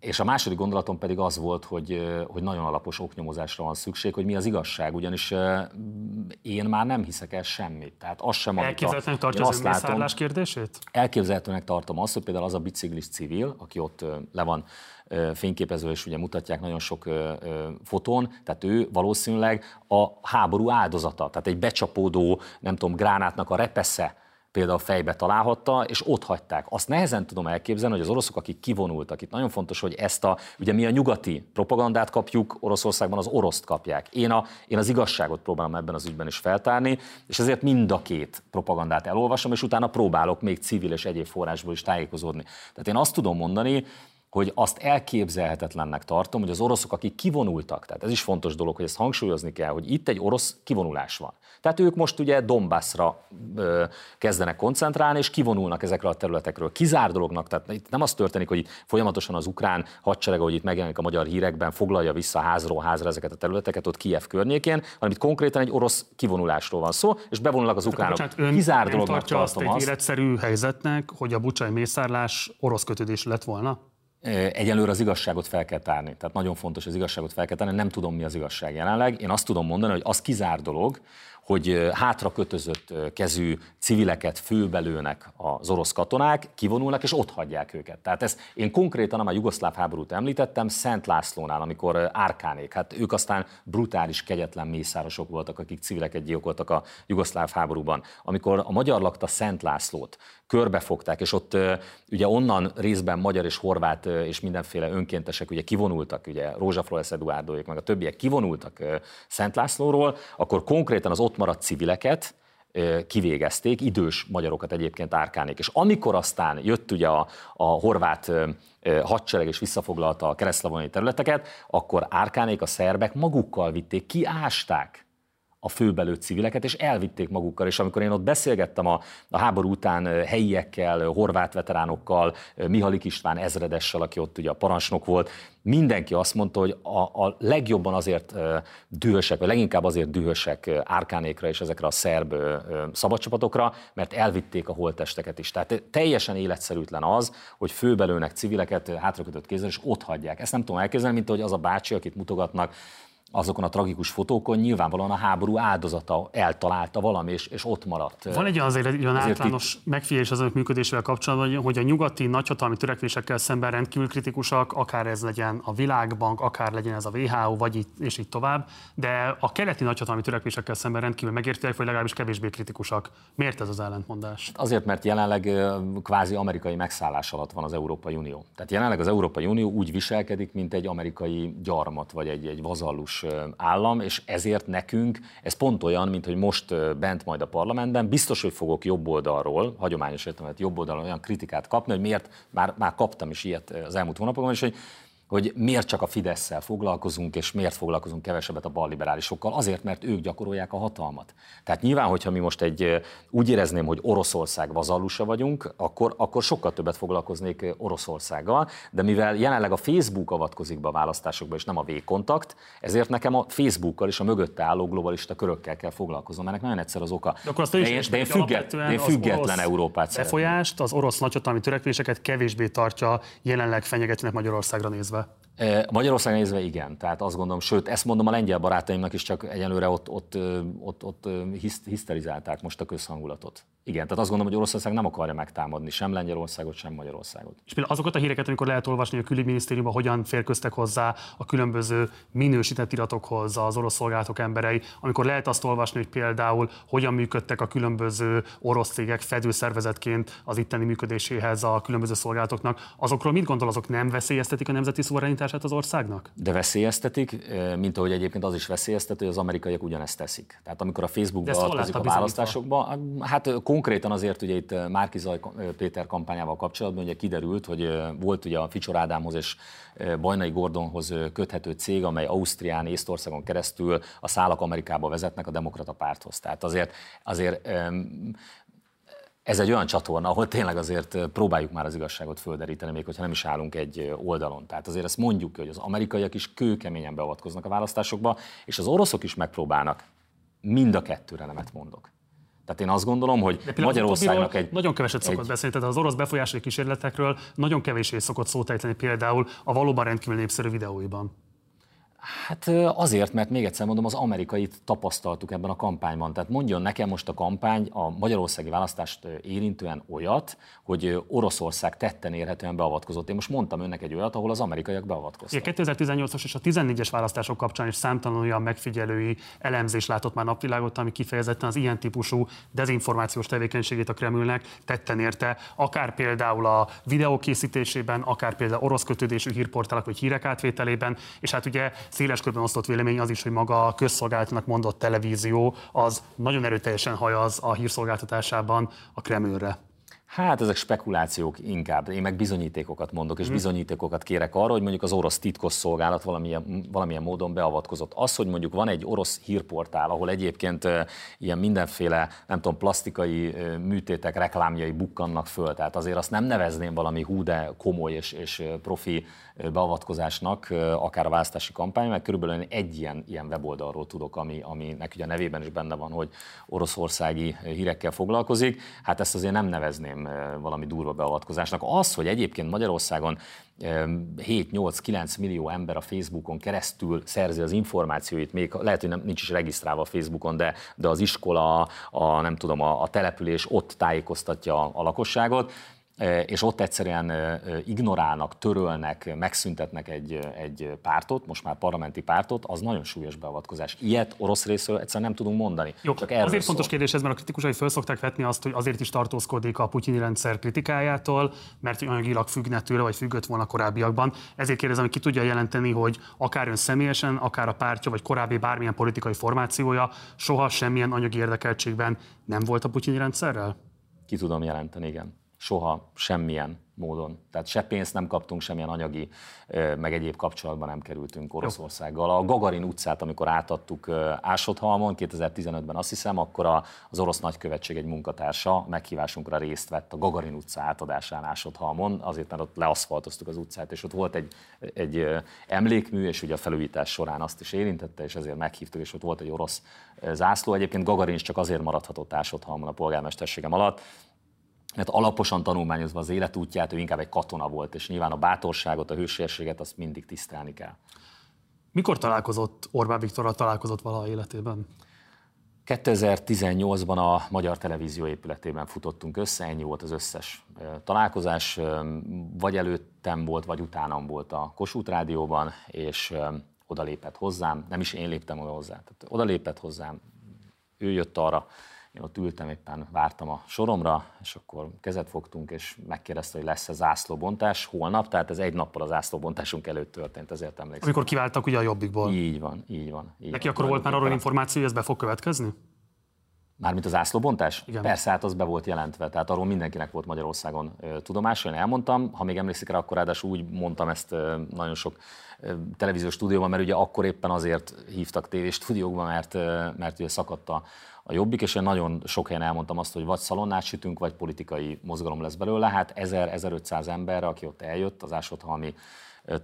és a második gondolatom pedig az volt, hogy, hogy nagyon alapos oknyomozásra van szükség, hogy mi az igazság, ugyanis én már nem hiszek el semmit. Tehát az sem, Elképzelhetőnek tartja az látom, kérdését? Elképzelhetőnek tartom azt, hogy például az a biciklis civil, aki ott le van fényképező, és ugye mutatják nagyon sok fotón, tehát ő valószínűleg a háború áldozata, tehát egy becsapódó, nem tudom, gránátnak a repesze, például fejbe találhatta, és ott hagyták. Azt nehezen tudom elképzelni, hogy az oroszok, akik kivonultak, itt nagyon fontos, hogy ezt a, ugye mi a nyugati propagandát kapjuk, Oroszországban az oroszt kapják. Én, a, én az igazságot próbálom ebben az ügyben is feltárni, és ezért mind a két propagandát elolvasom, és utána próbálok még civil és egyéb forrásból is tájékozódni. Tehát én azt tudom mondani, hogy azt elképzelhetetlennek tartom, hogy az oroszok, akik kivonultak, tehát ez is fontos dolog, hogy ezt hangsúlyozni kell, hogy itt egy orosz kivonulás van. Tehát ők most ugye Donbassra ö, kezdenek koncentrálni, és kivonulnak ezekről a területekről. Kizár dolognak, tehát itt nem az történik, hogy folyamatosan az ukrán hadsereg, ahogy itt megjelenik a magyar hírekben, foglalja vissza házról házra ezeket a területeket ott Kiev környékén, hanem itt konkrétan egy orosz kivonulásról van szó, és bevonulnak az ukránok. Bocsánat, ön Kizár dolognak tartja azt egy azt, életszerű helyzetnek, hogy a bucsai mészárlás orosz kötődés lett volna? Egyelőre az igazságot fel kell tárni. Tehát nagyon fontos az igazságot fel kell tárni. Nem tudom, mi az igazság jelenleg. Én azt tudom mondani, hogy az kizár dolog, hogy hátra kötözött kezű civileket főbelőnek az orosz katonák, kivonulnak és ott hagyják őket. Tehát ezt én konkrétan, amely jugoszláv háborút említettem, Szent Lászlónál, amikor árkánék, hát ők aztán brutális, kegyetlen mészárosok voltak, akik civileket gyilkoltak a jugoszláv háborúban. Amikor a magyar lakta Szent Lászlót, körbefogták, és ott ugye onnan részben magyar és horvát és mindenféle önkéntesek ugye kivonultak, ugye Rózsa Flores Eduardóék, meg a többiek kivonultak Szent Lászlóról, akkor konkrétan az ott maradt civileket, kivégezték, idős magyarokat egyébként árkánék. És amikor aztán jött ugye a, a horvát hadsereg és visszafoglalta a keresztlavonai területeket, akkor árkánék, a szerbek magukkal vitték, kiásták a főbelőtt civileket, és elvitték magukkal. És amikor én ott beszélgettem a, a háború után helyiekkel, horvát veteránokkal, Mihalik István ezredessel, aki ott ugye a parancsnok volt, mindenki azt mondta, hogy a, a legjobban azért dühösek, vagy leginkább azért dühösek árkánékra és ezekre a szerb szabadcsapatokra, mert elvitték a holttesteket is. Tehát teljesen életszerűtlen az, hogy főbelőnek civileket hátrakötött kézzel, és ott hagyják. Ezt nem tudom elképzelni, mint hogy az a bácsi, akit mutogatnak, azokon a tragikus fotókon nyilvánvalóan a háború áldozata eltalálta valami, és, és ott maradt. Van egy azért egy olyan általános itt... megfigyelés az önök működésével kapcsolatban, hogy a nyugati nagyhatalmi törekvésekkel szemben rendkívül kritikusak, akár ez legyen a Világbank, akár legyen ez a WHO, vagy itt, és így tovább, de a keleti nagyhatalmi törekvésekkel szemben rendkívül megértőek, vagy legalábbis kevésbé kritikusak. Miért ez az ellentmondás? Azért, mert jelenleg kvázi amerikai megszállás alatt van az Európai Unió. Tehát jelenleg az Európai Unió úgy viselkedik, mint egy amerikai gyarmat, vagy egy, egy vazallus állam, és ezért nekünk ez pont olyan, mint hogy most bent majd a parlamentben, biztos, hogy fogok jobb oldalról, hagyományos értelemben jobb oldalról olyan kritikát kapni, hogy miért, már, már kaptam is ilyet az elmúlt hónapokban, és hogy hogy miért csak a fidesz foglalkozunk, és miért foglalkozunk kevesebbet a balliberálisokkal, azért, mert ők gyakorolják a hatalmat. Tehát nyilván, hogyha mi most egy úgy érezném, hogy Oroszország vazallusa vagyunk, akkor, akkor sokkal többet foglalkoznék Oroszországgal, de mivel jelenleg a Facebook avatkozik be a választásokba, és nem a V-kontakt, ezért nekem a Facebookkal és a mögötte álló globalista körökkel kell foglalkoznom. Ennek nagyon egyszer az oka. De, akkor azt de én, de én, függet, én független Európát befolyást, az orosz nagyhatalmi törekvéseket kevésbé tartja jelenleg fenyegetőnek Magyarországra nézve. Magyarországon nézve igen, tehát azt gondolom, sőt, ezt mondom a lengyel barátaimnak is, csak egyelőre ott, ott, ott, ott hiszterizálták most a közhangulatot. Igen, tehát azt gondolom, hogy Oroszország nem akarja megtámadni sem Lengyelországot, sem Magyarországot. És például azokat a híreket, amikor lehet olvasni, hogy a külügyminisztériumban hogyan férköztek hozzá a különböző minősített iratokhoz az orosz szolgálatok emberei, amikor lehet azt olvasni, hogy például hogyan működtek a különböző orosz cégek fedőszervezetként az itteni működéséhez a különböző szolgálatoknak, azokról mit gondol, azok nem veszélyeztetik a nemzeti szuverenitását az országnak? De veszélyeztetik, mint ahogy egyébként az is veszélyeztető, hogy az amerikaiak ugyanezt teszik. Tehát amikor a Facebookba a választásokba, hát konkrétan azért ugye itt Márkizaj Péter kampányával kapcsolatban ugye kiderült, hogy volt ugye a Ficsor Ádámhoz és Bajnai Gordonhoz köthető cég, amely Ausztrián, Észtországon keresztül a szálak Amerikába vezetnek a demokrata párthoz. Tehát azért, azért ez egy olyan csatorna, ahol tényleg azért próbáljuk már az igazságot földeríteni, még hogyha nem is állunk egy oldalon. Tehát azért ezt mondjuk, hogy az amerikaiak is kőkeményen beavatkoznak a választásokba, és az oroszok is megpróbálnak. Mind a kettőre nemet mondok. Tehát én azt gondolom, hogy Magyarországnak egy... Nagyon keveset szokott egy... beszélni, tehát az orosz befolyásoló kísérletekről nagyon kevésé szokott szót ejteni például a valóban rendkívül népszerű videóiban. Hát azért, mert még egyszer mondom, az amerikait tapasztaltuk ebben a kampányban. Tehát mondjon nekem most a kampány a magyarországi választást érintően olyat, hogy Oroszország tetten érhetően beavatkozott. Én most mondtam önnek egy olyat, ahol az amerikaiak beavatkoztak. A 2018-as és a 14-es választások kapcsán is számtalan olyan megfigyelői elemzés látott már napvilágot, ami kifejezetten az ilyen típusú dezinformációs tevékenységét a Kremlnek tetten érte, akár például a videó készítésében, akár például orosz kötődésű hírportálok vagy hírek átvételében, és hát ugye széles körben osztott vélemény az is, hogy maga a közszolgálatnak mondott televízió az nagyon erőteljesen hajaz a hírszolgáltatásában a Kremlre. Hát ezek spekulációk inkább. Én meg bizonyítékokat mondok, és mhm. bizonyítékokat kérek arra, hogy mondjuk az orosz titkosszolgálat valamilyen, valamilyen módon beavatkozott. Az, hogy mondjuk van egy orosz hírportál, ahol egyébként ilyen mindenféle, nem tudom, plastikai műtétek, reklámjai bukkannak föl, tehát azért azt nem nevezném valami hú, de komoly és, és profi beavatkozásnak, akár a választási kampány, mert körülbelül egy ilyen, ilyen weboldalról tudok, ami, aminek ugye a nevében is benne van, hogy oroszországi hírekkel foglalkozik. Hát ezt azért nem nevezném valami durva beavatkozásnak. Az, hogy egyébként Magyarországon 7-8-9 millió ember a Facebookon keresztül szerzi az információit, még lehet, hogy nem, nincs is regisztrálva a Facebookon, de, de az iskola, a, nem tudom, a, a település ott tájékoztatja a lakosságot, és ott egyszerűen ignorálnak, törölnek, megszüntetnek egy, egy pártot, most már parlamenti pártot, az nagyon súlyos beavatkozás. Ilyet orosz részről egyszerűen nem tudunk mondani. Jó, Csak azért szól. fontos kérdés ez, mert a kritikusai föl szokták vetni azt, hogy azért is tartózkodik a putyini rendszer kritikájától, mert anyagilag függne tőle, vagy függött volna korábbiakban. Ezért kérdezem, hogy ki tudja jelenteni, hogy akár ön személyesen, akár a pártja, vagy korábbi bármilyen politikai formációja soha semmilyen anyagi érdekeltségben nem volt a putyini rendszerrel? Ki tudom jelenteni, igen soha semmilyen módon. Tehát se pénzt nem kaptunk, semmilyen anyagi, meg egyéb kapcsolatban nem kerültünk Oroszországgal. A Gagarin utcát, amikor átadtuk Ásodhalmon 2015-ben azt hiszem, akkor az orosz nagykövetség egy munkatársa meghívásunkra részt vett a Gagarin utca átadásán Ásodhalmon, azért mert ott leaszfaltoztuk az utcát, és ott volt egy, egy emlékmű, és ugye a felújítás során azt is érintette, és ezért meghívtuk, és ott volt egy orosz zászló. Egyébként Gagarin is csak azért maradhatott Ásodhalmon a polgármesterségem alatt, mert alaposan tanulmányozva az életútját, ő inkább egy katona volt, és nyilván a bátorságot, a hősérséget azt mindig tisztelni kell. Mikor találkozott Orbán Viktorral, találkozott valaha életében? 2018-ban a Magyar Televízió épületében futottunk össze, ennyi volt az összes találkozás. Vagy előttem volt, vagy utánam volt a Kossuth Rádióban, és oda lépett hozzám, nem is én léptem oda hozzá, tehát oda lépett hozzám, ő jött arra, én ott ültem, éppen vártam a soromra, és akkor kezet fogtunk, és megkérdezte, hogy lesz-e zászlóbontás holnap, tehát ez egy nappal a zászlóbontásunk előtt történt, ezért emlékszem. Amikor kiváltak ugye a jobbikból. Így van, így van. Így Neki van. akkor volt már arról információ, hogy ez be fog következni? Mármint az ászlóbontás? Igen. Persze, hát az be volt jelentve, tehát arról mindenkinek volt Magyarországon tudomása, én elmondtam, ha még emlékszik rá, akkor ráadásul úgy mondtam ezt nagyon sok televíziós stúdióban, mert ugye akkor éppen azért hívtak tévéstúdiókba, mert, mert ugye szakadt a, a jobbik, és én nagyon sok helyen elmondtam azt, hogy vagy szalonnát sütünk, vagy politikai mozgalom lesz belőle. Hát 1000-1500 ember, aki ott eljött az ásodhalmi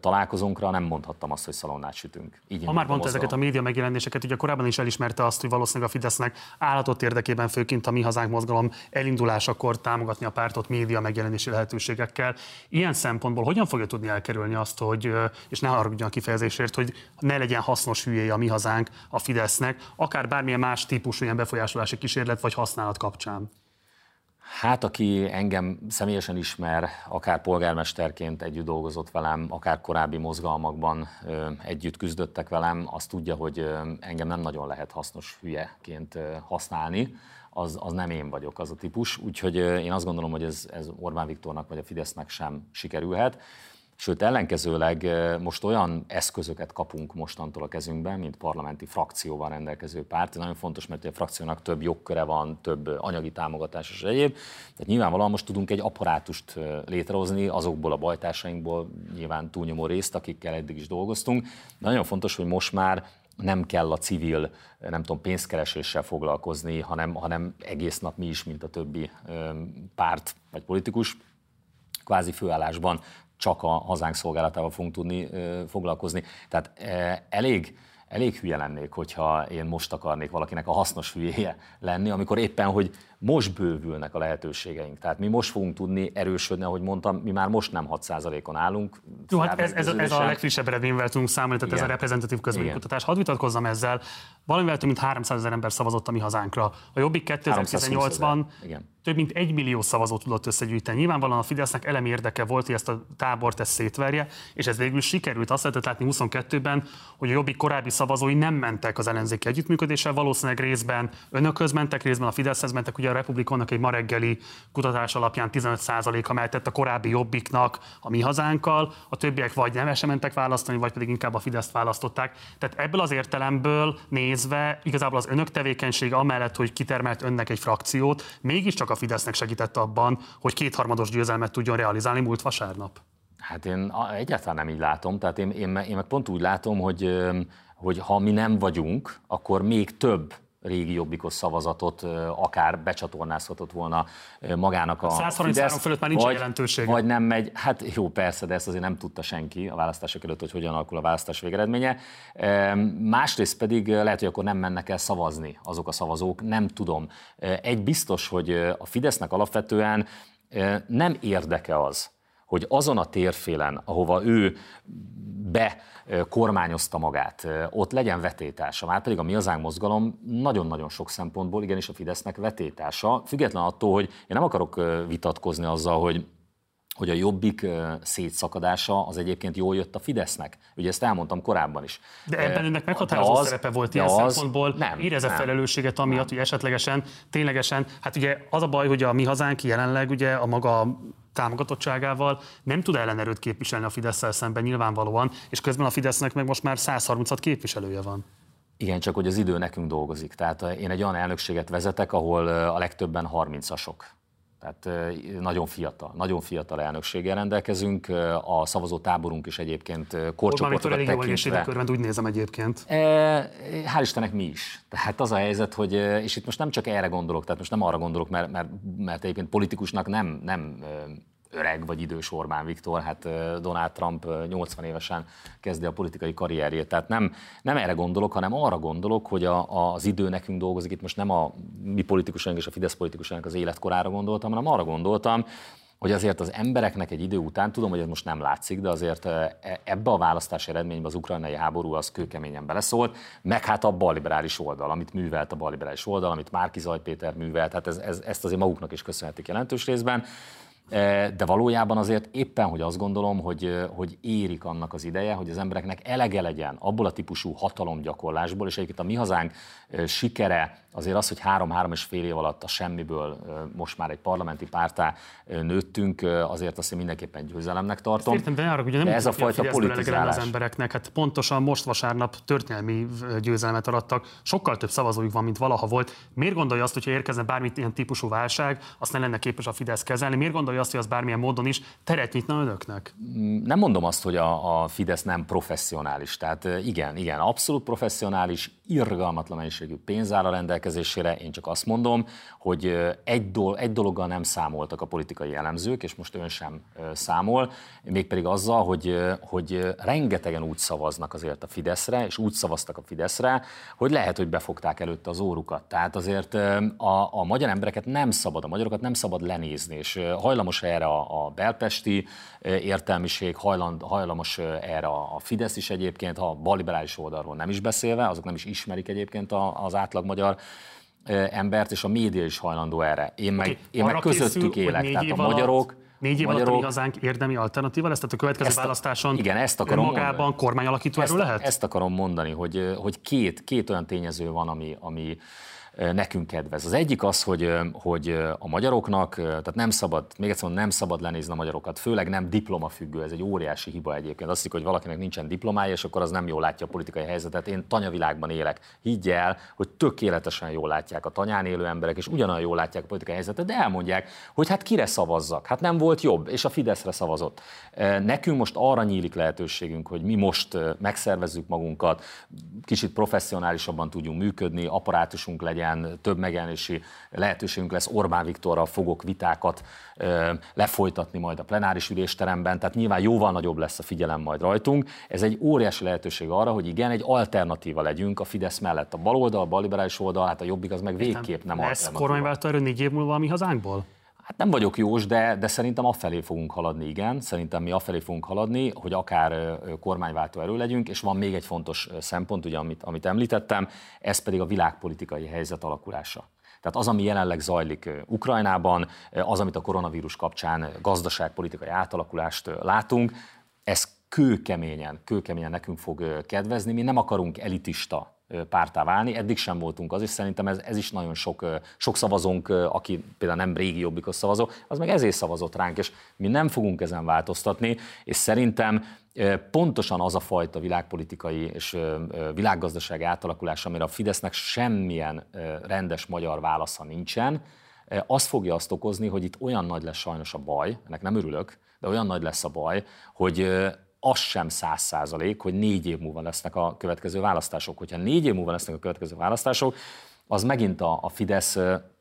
találkozónkra, nem mondhattam azt, hogy szalonnát sütünk. Így ha már mondta ezeket a média megjelenéseket, ugye korábban is elismerte azt, hogy valószínűleg a Fidesznek állatot érdekében, főként a Mi Hazánk mozgalom elindulásakor támogatni a pártot média megjelenési lehetőségekkel. Ilyen szempontból hogyan fogja tudni elkerülni azt, hogy, és ne haragudjon a kifejezésért, hogy ne legyen hasznos hülyéje a Mi Hazánk a Fidesznek, akár bármilyen más típusú ilyen befolyásolási kísérlet vagy használat kapcsán? Hát, aki engem személyesen ismer, akár polgármesterként együtt dolgozott velem, akár korábbi mozgalmakban ö, együtt küzdöttek velem, az tudja, hogy ö, engem nem nagyon lehet hasznos hülyeként ö, használni. Az, az nem én vagyok, az a típus. Úgyhogy én azt gondolom, hogy ez, ez Orbán Viktornak vagy a Fidesznek sem sikerülhet. Sőt, ellenkezőleg most olyan eszközöket kapunk mostantól a kezünkben, mint parlamenti frakcióval rendelkező párt. Ez nagyon fontos, mert a frakciónak több jogköre van, több anyagi támogatás és egyéb. Tehát nyilvánvalóan most tudunk egy apparátust létrehozni azokból a bajtársainkból, nyilván túlnyomó részt, akikkel eddig is dolgoztunk. De nagyon fontos, hogy most már nem kell a civil, nem tudom, pénzkereséssel foglalkozni, hanem, hanem egész nap mi is, mint a többi párt vagy politikus, kvázi főállásban csak a hazánk szolgálatával fogunk tudni foglalkozni. Tehát elég, elég hülye lennék, hogyha én most akarnék valakinek a hasznos hülyéje lenni, amikor éppen, hogy most bővülnek a lehetőségeink. Tehát mi most fogunk tudni erősödni, ahogy mondtam, mi már most nem 6%-on állunk. Jó, hát ez, ez, ez a legfrissebb eredményvel tudunk számolni, tehát Igen. ez a reprezentatív közvéleménykutatás. Hadd vitatkozzam ezzel. Valamivel több mint 300 ezer ember szavazott a mi hazánkra. A Jobbik 2018-ban több mint egy millió szavazót tudott összegyűjteni. Nyilvánvalóan a Fidesznek elemi érdeke volt, hogy ezt a tábort ezt szétverje, és ez végül sikerült. Azt lehetett látni 22-ben, hogy a Jobbik korábbi szavazói nem mentek az ellenzéki együttműködéssel, valószínűleg részben önökhöz mentek, részben a Fideszhez mentek, ugye ugye a Republikonnak egy ma reggeli kutatás alapján 15%-a mehetett a korábbi jobbiknak a mi hazánkkal, a többiek vagy nem sem mentek választani, vagy pedig inkább a Fideszt választották. Tehát ebből az értelemből nézve igazából az önök tevékenysége amellett, hogy kitermelt önnek egy frakciót, mégiscsak a Fidesznek segített abban, hogy kétharmados győzelmet tudjon realizálni múlt vasárnap. Hát én egyáltalán nem így látom, tehát én, én, én meg pont úgy látom, hogy, hogy ha mi nem vagyunk, akkor még több régi jobbikos szavazatot akár becsatornázhatott volna magának a 133 Fidesz, fölött már nincs vagy, jelentősége. Vagy nem megy, hát jó, persze, de ezt azért nem tudta senki a választások előtt, hogy hogyan alakul a választás végeredménye. Másrészt pedig lehet, hogy akkor nem mennek el szavazni azok a szavazók, nem tudom. Egy biztos, hogy a Fidesznek alapvetően nem érdeke az, hogy azon a térfélen, ahova ő be kormányozta magát, ott legyen vetétása. Már pedig a Mi Hazánk mozgalom nagyon-nagyon sok szempontból igenis a Fidesznek vetétása, független attól, hogy én nem akarok vitatkozni azzal, hogy hogy a jobbik szétszakadása az egyébként jól jött a Fidesznek. Ugye ezt elmondtam korábban is. De ebben önnek meghatározó az, szerepe volt ilyen az, szempontból. Nem, érez a felelősséget amiatt, nem. hogy esetlegesen, ténylegesen, hát ugye az a baj, hogy a mi hazánk jelenleg ugye a maga támogatottságával nem tud ellenerőt képviselni a fidesz szemben nyilvánvalóan, és közben a Fidesznek meg most már 136 képviselője van. Igen, csak hogy az idő nekünk dolgozik. Tehát én egy olyan elnökséget vezetek, ahol a legtöbben 30-asok. Tehát nagyon fiatal, nagyon fiatal elnökséggel rendelkezünk. A szavazó táborunk is egyébként korcsoportokat tekintve. Körben, úgy nézem egyébként. Hál' Istennek mi is. Tehát az a helyzet, hogy, és itt most nem csak erre gondolok, tehát most nem arra gondolok, mert, mert, mert egyébként politikusnak nem, nem öreg vagy idős Orbán Viktor, hát Donald Trump 80 évesen kezdi a politikai karrierjét. Tehát nem, nem erre gondolok, hanem arra gondolok, hogy a, az idő nekünk dolgozik. Itt most nem a mi politikusaink és a Fidesz politikusaink az életkorára gondoltam, hanem arra gondoltam, hogy azért az embereknek egy idő után, tudom, hogy ez most nem látszik, de azért e, ebbe a választási eredménybe az ukrajnai háború az kőkeményen beleszólt, meg hát a balliberális oldal, amit művelt a balliberális oldal, amit Márki Péter művelt, hát ez, ez, ezt azért maguknak is köszönhetik jelentős részben. E, de valójában azért éppen, hogy azt gondolom, hogy, e, hogy érik annak az ideje, hogy az embereknek elege legyen abból a típusú hatalomgyakorlásból, és egyébként a mi hazánk e, sikere azért az, hogy három-három és fél év alatt a semmiből most már egy parlamenti pártá nőttünk, azért azt én mindenképpen győzelemnek tartom. Ezt értem, de arra, ugye nem de ez a fajta politizálás. az embereknek. Hát pontosan most vasárnap történelmi győzelmet arattak. Sokkal több szavazójuk van, mint valaha volt. Miért gondolja azt, hogyha érkezne bármit ilyen típusú válság, azt ne lenne képes a Fidesz kezelni? Miért gondolja azt, hogy az bármilyen módon is teret nyitna önöknek? Mm, nem mondom azt, hogy a, a Fidesz nem professzionális. Tehát igen, igen, abszolút professzionális, irgalmatlan mennyiségű pénz áll a rendelkezésére. Én csak azt mondom, hogy egy, do- egy dologgal nem számoltak a politikai elemzők, és most ön sem számol, mégpedig azzal, hogy, hogy rengetegen úgy szavaznak azért a Fideszre, és úgy szavaztak a Fideszre, hogy lehet, hogy befogták előtte az órukat. Tehát azért a, a magyar embereket nem szabad, a magyarokat nem szabad lenézni, és hajlamos erre a, a belpesti értelmiség, hajland, hajlamos erre a Fidesz is egyébként, ha a balliberális oldalról nem is beszélve, azok nem is ismerik egyébként az átlag magyar embert, és a média is hajlandó erre. Én meg, okay. én meg közöttük készül, élek, tehát a magyarok... Négy év magyarok, alatt a hazánk érdemi alternatíva lesz? Tehát a következő ezt, választáson igen, ezt akarom magában mondani. kormányalakító ezt, lehet? Ezt akarom mondani, hogy, hogy két, két olyan tényező van, ami, ami, nekünk kedvez. Az egyik az, hogy, hogy a magyaroknak, tehát nem szabad, még egyszer mondom, nem szabad lenézni a magyarokat, főleg nem diplomafüggő, ez egy óriási hiba egyébként. Azt hiszik, hogy valakinek nincsen diplomája, és akkor az nem jól látja a politikai helyzetet. Én tanyavilágban élek. Higgy el, hogy tökéletesen jól látják a tanyán élő emberek, és ugyanolyan jól látják a politikai helyzetet, de elmondják, hogy hát kire szavazzak. Hát nem volt jobb, és a Fideszre szavazott. Nekünk most arra nyílik lehetőségünk, hogy mi most megszervezzük magunkat, kicsit professzionálisabban tudjunk működni, apparátusunk legyen, helyen több megjelenési lehetőségünk lesz Orbán Viktorral fogok vitákat lefolytatni majd a plenáris ülésteremben, tehát nyilván jóval nagyobb lesz a figyelem majd rajtunk. Ez egy óriási lehetőség arra, hogy igen, egy alternatíva legyünk a Fidesz mellett. A baloldal, a balliberális oldal, hát a jobbik az meg végképp nem alternatíva. Ez kormányváltó erő négy év múlva a mi hazánkból? Hát nem vagyok jós, de, de szerintem afelé fogunk haladni, igen. Szerintem mi afelé fogunk haladni, hogy akár kormányváltó erő legyünk, és van még egy fontos szempont, ugye, amit, amit említettem, ez pedig a világpolitikai helyzet alakulása. Tehát az, ami jelenleg zajlik Ukrajnában, az, amit a koronavírus kapcsán gazdaságpolitikai átalakulást látunk, ez kőkeményen, kőkeményen nekünk fog kedvezni. Mi nem akarunk elitista pártá válni. Eddig sem voltunk az, és szerintem ez, ez is nagyon sok, sok szavazónk, aki például nem régi jobbikos szavazó, az meg ezért szavazott ránk, és mi nem fogunk ezen változtatni, és szerintem pontosan az a fajta világpolitikai és világgazdasági átalakulás, amire a Fidesznek semmilyen rendes magyar válasza nincsen, az fogja azt okozni, hogy itt olyan nagy lesz sajnos a baj, ennek nem örülök, de olyan nagy lesz a baj, hogy az sem száz százalék, hogy négy év múlva lesznek a következő választások. Hogyha négy év múlva lesznek a következő választások, az megint a, a Fidesz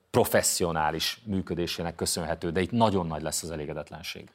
professzionális működésének köszönhető, de itt nagyon nagy lesz az elégedetlenség.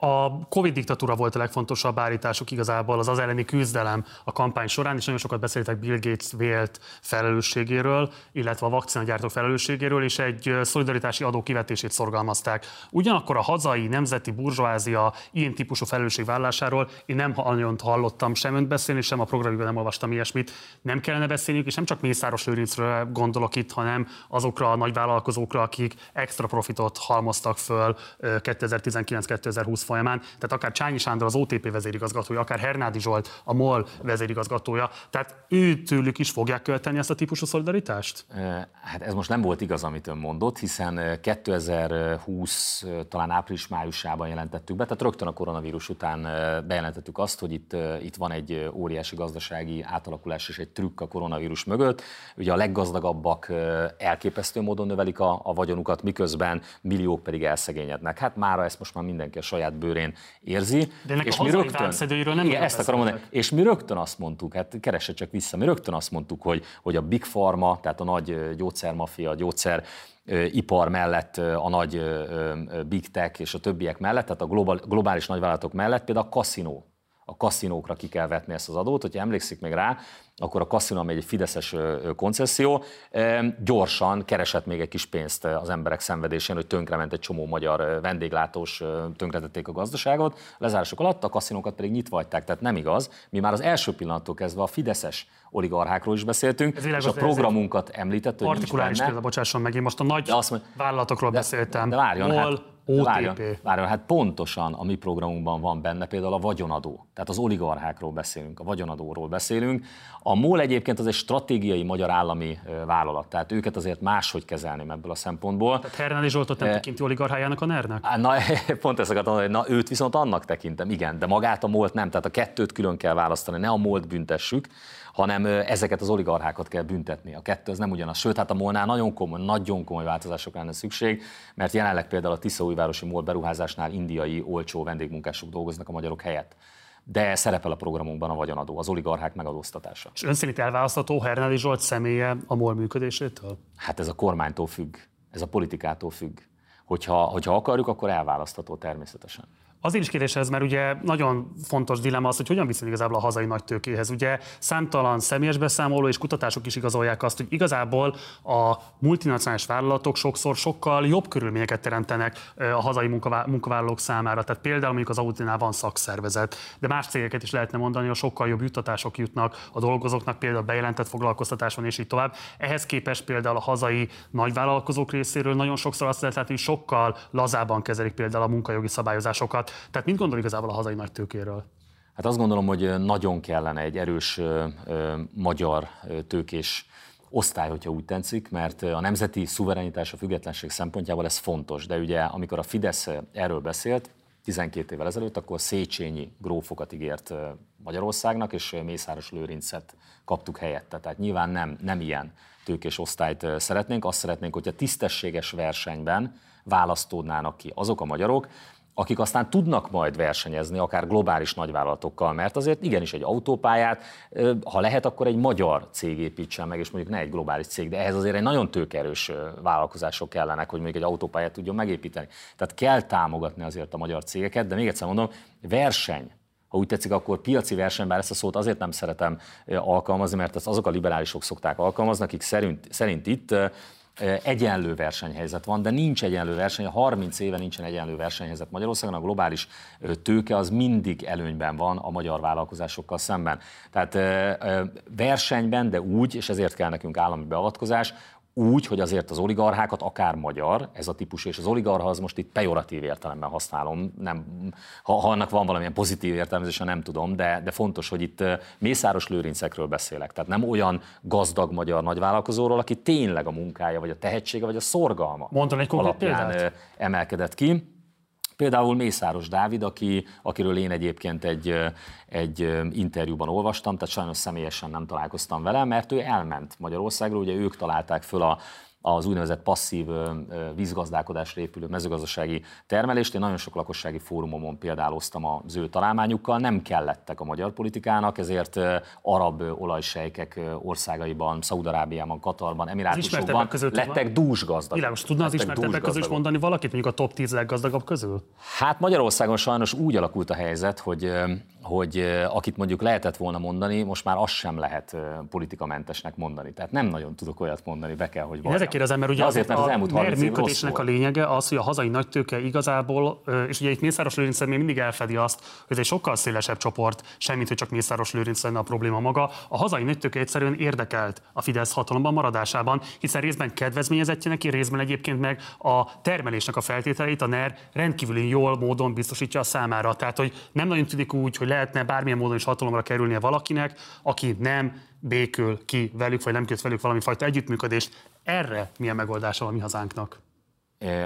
A Covid diktatúra volt a legfontosabb állításuk igazából, az az elleni küzdelem a kampány során, és nagyon sokat beszéltek Bill Gates vélt felelősségéről, illetve a vakcinagyártók felelősségéről, és egy szolidaritási adó kivetését szorgalmazták. Ugyanakkor a hazai nemzeti burzsóázia ilyen típusú felelősségvállásáról én nem nagyon hallottam sem önt beszélni, sem a programjukban nem olvastam ilyesmit. Nem kellene beszélniük, és nem csak Mészáros Lőrincről gondolok itt, hanem azokra a nagyvállalkozókra, akik extra profitot halmoztak föl 2019-2020 folyamán, tehát akár Csányi Sándor az OTP vezérigazgatója, akár Hernádi Zsolt a MOL vezérigazgatója, tehát ő tőlük is fogják követelni ezt a típusú szolidaritást? Hát ez most nem volt igaz, amit ön mondott, hiszen 2020 talán április-májusában jelentettük be, tehát rögtön a koronavírus után bejelentettük azt, hogy itt, itt van egy óriási gazdasági átalakulás és egy trükk a koronavírus mögött. Ugye a leggazdagabbak elképesztő módon növelik a, a vagyonukat, miközben milliók pedig elszegényednek. Hát mára ezt most már mindenki a saját bőrén érzi. De ennek és a mi rögtön, nem igen, ezt akarom mondani. És mi rögtön azt mondtuk, hát keresse csak vissza, mi rögtön azt mondtuk, hogy, hogy a Big Pharma, tehát a nagy gyógyszermafia, gyógyszer ipar mellett, a nagy Big Tech és a többiek mellett, tehát a globál, globális nagyvállalatok mellett például a kaszinó a kaszinókra ki kell vetni ezt az adót. Hogyha emlékszik még rá, akkor a kaszinó, ami egy fideszes koncesszió, gyorsan keresett még egy kis pénzt az emberek szenvedésén, hogy tönkrement egy csomó magyar vendéglátós, tönkretették a gazdaságot. Lezárások alatt a kaszinókat pedig nyitva hagyták, tehát nem igaz. Mi már az első pillanattól kezdve a fideszes oligarchákról is beszéltünk, Ez és a programunkat említett, hogy Partikuláris példa, bocsásson meg, én most a nagy azt vállalatokról de, beszéltem. De várjon, MOL, hát, OTP. Várjon, várjon, hát pontosan a mi programunkban van benne például a vagyonadó. Tehát az oligarchákról beszélünk, a vagyonadóról beszélünk. A MOL egyébként az egy stratégiai magyar állami vállalat, tehát őket azért máshogy kezelném ebből a szempontból. Tehát Hernádi Zsoltot nem e... tekinti oligarchájának a ner Na, pont ezt akartam mondani, na őt viszont annak tekintem, igen, de magát a MOL-t nem, tehát a kettőt külön kell választani, ne a MOL-t büntessük, hanem ezeket az oligarchákat kell büntetni. A kettő az nem ugyanaz. Sőt, hát a molnál nagyon komoly, nagyon komoly változások lenne szükség, mert jelenleg például a Tiszaújvárosi MOL beruházásnál indiai olcsó vendégmunkások dolgoznak a magyarok helyett de szerepel a programunkban a vagyonadó, az oligarchák megadóztatása. És ön szerint elválasztható Hernádi Zsolt személye a MOL működésétől? Hát ez a kormánytól függ, ez a politikától függ. Hogyha, hogyha akarjuk, akkor elválasztható természetesen. Azért is kérdés ez, mert ugye nagyon fontos dilemma az, hogy hogyan viszont igazából a hazai nagy tőkéhez. Ugye számtalan személyes beszámoló és kutatások is igazolják azt, hogy igazából a multinacionális vállalatok sokszor sokkal jobb körülményeket teremtenek a hazai munkavállalók számára. Tehát például mondjuk az Autinál van szakszervezet, de más cégeket is lehetne mondani, hogy sokkal jobb juttatások jutnak a dolgozóknak, például bejelentett foglalkoztatáson és így tovább. Ehhez képest például a hazai nagyvállalkozók részéről nagyon sokszor azt lehet látni, hogy sokkal lazában kezelik például a munkajogi szabályozásokat. Tehát mit gondol igazából a hazai nagy tőkéről? Hát azt gondolom, hogy nagyon kellene egy erős magyar tőkés osztály, hogyha úgy tetszik, mert a nemzeti szuverenitás, a függetlenség szempontjából ez fontos. De ugye, amikor a Fidesz erről beszélt, 12 évvel ezelőtt, akkor Széchenyi grófokat ígért Magyarországnak, és Mészáros Lőrincet kaptuk helyette. Tehát nyilván nem, nem ilyen tőkés osztályt szeretnénk, azt szeretnénk, hogyha tisztességes versenyben választódnának ki azok a magyarok, akik aztán tudnak majd versenyezni, akár globális nagyvállalatokkal, mert azért igenis egy autópályát, ha lehet, akkor egy magyar cég építsen meg, és mondjuk ne egy globális cég, de ehhez azért egy nagyon tőkerős vállalkozások kellenek, hogy mondjuk egy autópályát tudjon megépíteni. Tehát kell támogatni azért a magyar cégeket, de még egyszer mondom, verseny ha úgy tetszik, akkor piaci verseny, bár ezt a szót azért nem szeretem alkalmazni, mert ezt azok a liberálisok szokták alkalmazni, akik szerint, szerint itt egyenlő versenyhelyzet van, de nincs egyenlő verseny, 30 éve nincsen egyenlő versenyhelyzet Magyarországon, a globális tőke az mindig előnyben van a magyar vállalkozásokkal szemben. Tehát versenyben, de úgy, és ezért kell nekünk állami beavatkozás, úgy, hogy azért az oligarchákat akár magyar, ez a típus, és az oligarha az most itt pejoratív értelemben használom, nem, ha, ha annak van valamilyen pozitív értelmezése, nem tudom, de, de fontos, hogy itt Mészáros Lőrincekről beszélek. Tehát nem olyan gazdag magyar nagyvállalkozóról, aki tényleg a munkája, vagy a tehetsége, vagy a szorgalma Mondtam egy konkrét példát? emelkedett ki. Például Mészáros Dávid, aki, akiről én egyébként egy, egy interjúban olvastam, tehát sajnos személyesen nem találkoztam vele, mert ő elment Magyarországról, ugye ők találták föl a az úgynevezett passzív vízgazdálkodásra épülő mezőgazdasági termelést. Én nagyon sok lakossági fórumomon példáloztam az ő találmányukkal, nem kellettek a magyar politikának, ezért arab olajsejkek országaiban, Szaudarábiában, Katarban, Emirátusokban lettek dúsgazdag. Világos, tudna az ismertebbek közül is mondani valakit, mondjuk a top 10 leggazdagabb közül? Hát Magyarországon sajnos úgy alakult a helyzet, hogy hogy akit mondjuk lehetett volna mondani, most már azt sem lehet politikamentesnek mondani. Tehát nem nagyon tudok olyat mondani, be kell, hogy valljam. Ezek kérdezem, mert ugye azért, mert az elmúlt 30 működésnek a lényege az, hogy a hazai nagytőke igazából, és ugye itt Mészáros Lőrinc még mindig elfedi azt, hogy ez egy sokkal szélesebb csoport, semmit, hogy csak Mészáros Lőrinc lenne a probléma maga. A hazai nagytőke egyszerűen érdekelt a Fidesz hatalomban maradásában, hiszen részben kedvezményezettje neki, részben egyébként meg a termelésnek a feltételeit a NER rendkívüli jól módon biztosítja a számára. Tehát, hogy nem nagyon tűnik úgy, hogy lehetne bármilyen módon is hatalomra kerülnie valakinek, aki nem békül ki velük, vagy nem köt velük valami fajta együttműködést. Erre milyen megoldása van mi hazánknak?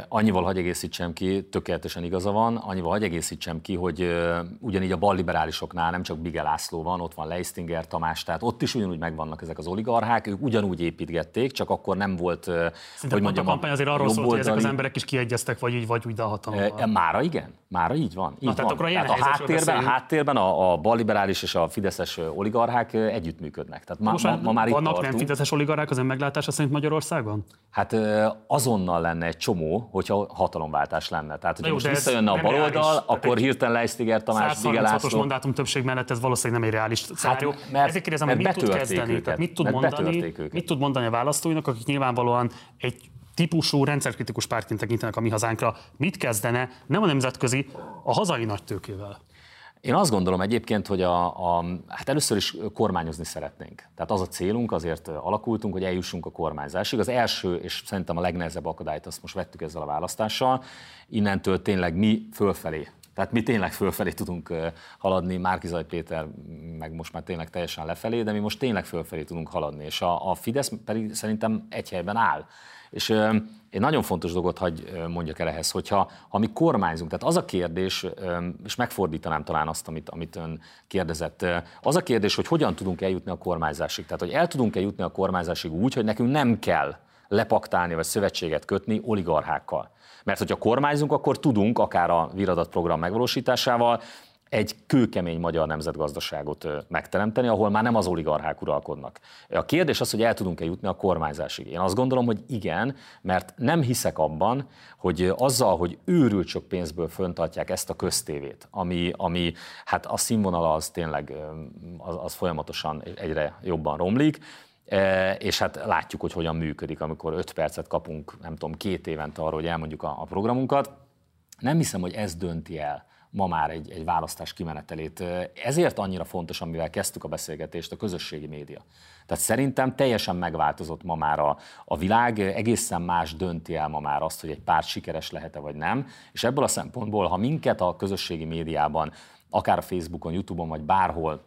Annyival hagy egészítsem ki, tökéletesen igaza van, annyival hagy egészítsem ki, hogy ugyanígy a balliberálisoknál nem csak Bige László van, ott van Leistinger Tamás, tehát ott is ugyanúgy megvannak ezek az oligarchák, ők ugyanúgy építgették, csak akkor nem volt, Szerintem hogy mondjam, a kampány azért arról szólt, hogy ezek az emberek is kiegyeztek, vagy így, vagy úgy a hatalommal. Mára igen, mára így van. Így Na, tehát, van. tehát a háttérben, a háttérben a, a balliberális és a fideszes oligarchák együttműködnek. Tehát ma, ma, ma már vannak nem fideszes oligarchák az ön meglátása szerint Magyarországon? Hát azonnal lenne egy csomó csomó, hogyha hatalomváltás lenne. Tehát, hogyha most visszajönne a baloldal, akkor hirtelen Leistiger Tamás, Bigelászló... mandátum többség mellett ez valószínűleg nem egy reális hát, mert, Ezért kérdezem, mert mit tud kezdeni? Őket, Tehát mit tud, mondani, mit tud mondani a választóinak, akik nyilvánvalóan egy típusú rendszerkritikus pártként tekintenek a mi hazánkra, mit kezdene nem a nemzetközi, a hazai nagytőkével? Én azt gondolom egyébként, hogy a, a, hát először is kormányozni szeretnénk. Tehát az a célunk, azért alakultunk, hogy eljussunk a kormányzásig. Az első, és szerintem a legnehezebb akadályt azt most vettük ezzel a választással, innentől tényleg mi fölfelé tehát mi tényleg fölfelé tudunk haladni, Márkizaj Péter meg most már tényleg teljesen lefelé, de mi most tényleg fölfelé tudunk haladni, és a, a Fidesz pedig szerintem egy helyben áll. És egy nagyon fontos dolgot hagy mondjak el ehhez, hogyha ha mi kormányzunk, tehát az a kérdés, és megfordítanám talán azt, amit, amit ön kérdezett, az a kérdés, hogy hogyan tudunk eljutni a kormányzásig. Tehát, hogy el tudunk-e jutni a kormányzásig úgy, hogy nekünk nem kell lepaktálni vagy szövetséget kötni oligarchákkal. Mert hogyha kormányzunk, akkor tudunk, akár a viradat program megvalósításával, egy kőkemény magyar nemzetgazdaságot megteremteni, ahol már nem az oligarchák uralkodnak. A kérdés az, hogy el tudunk-e jutni a kormányzásig. Én azt gondolom, hogy igen, mert nem hiszek abban, hogy azzal, hogy őrült sok pénzből föntartják ezt a köztévét, ami, ami hát a színvonala az tényleg az, az folyamatosan egyre jobban romlik, és hát látjuk, hogy hogyan működik, amikor öt percet kapunk, nem tudom, két évente arról, hogy elmondjuk a, a programunkat. Nem hiszem, hogy ez dönti el ma már egy, egy választás kimenetelét. Ezért annyira fontos, amivel kezdtük a beszélgetést, a közösségi média. Tehát szerintem teljesen megváltozott ma már a, a világ, egészen más dönti el ma már azt, hogy egy párt sikeres lehet-e vagy nem, és ebből a szempontból, ha minket a közösségi médiában, akár a Facebookon, Youtube-on, vagy bárhol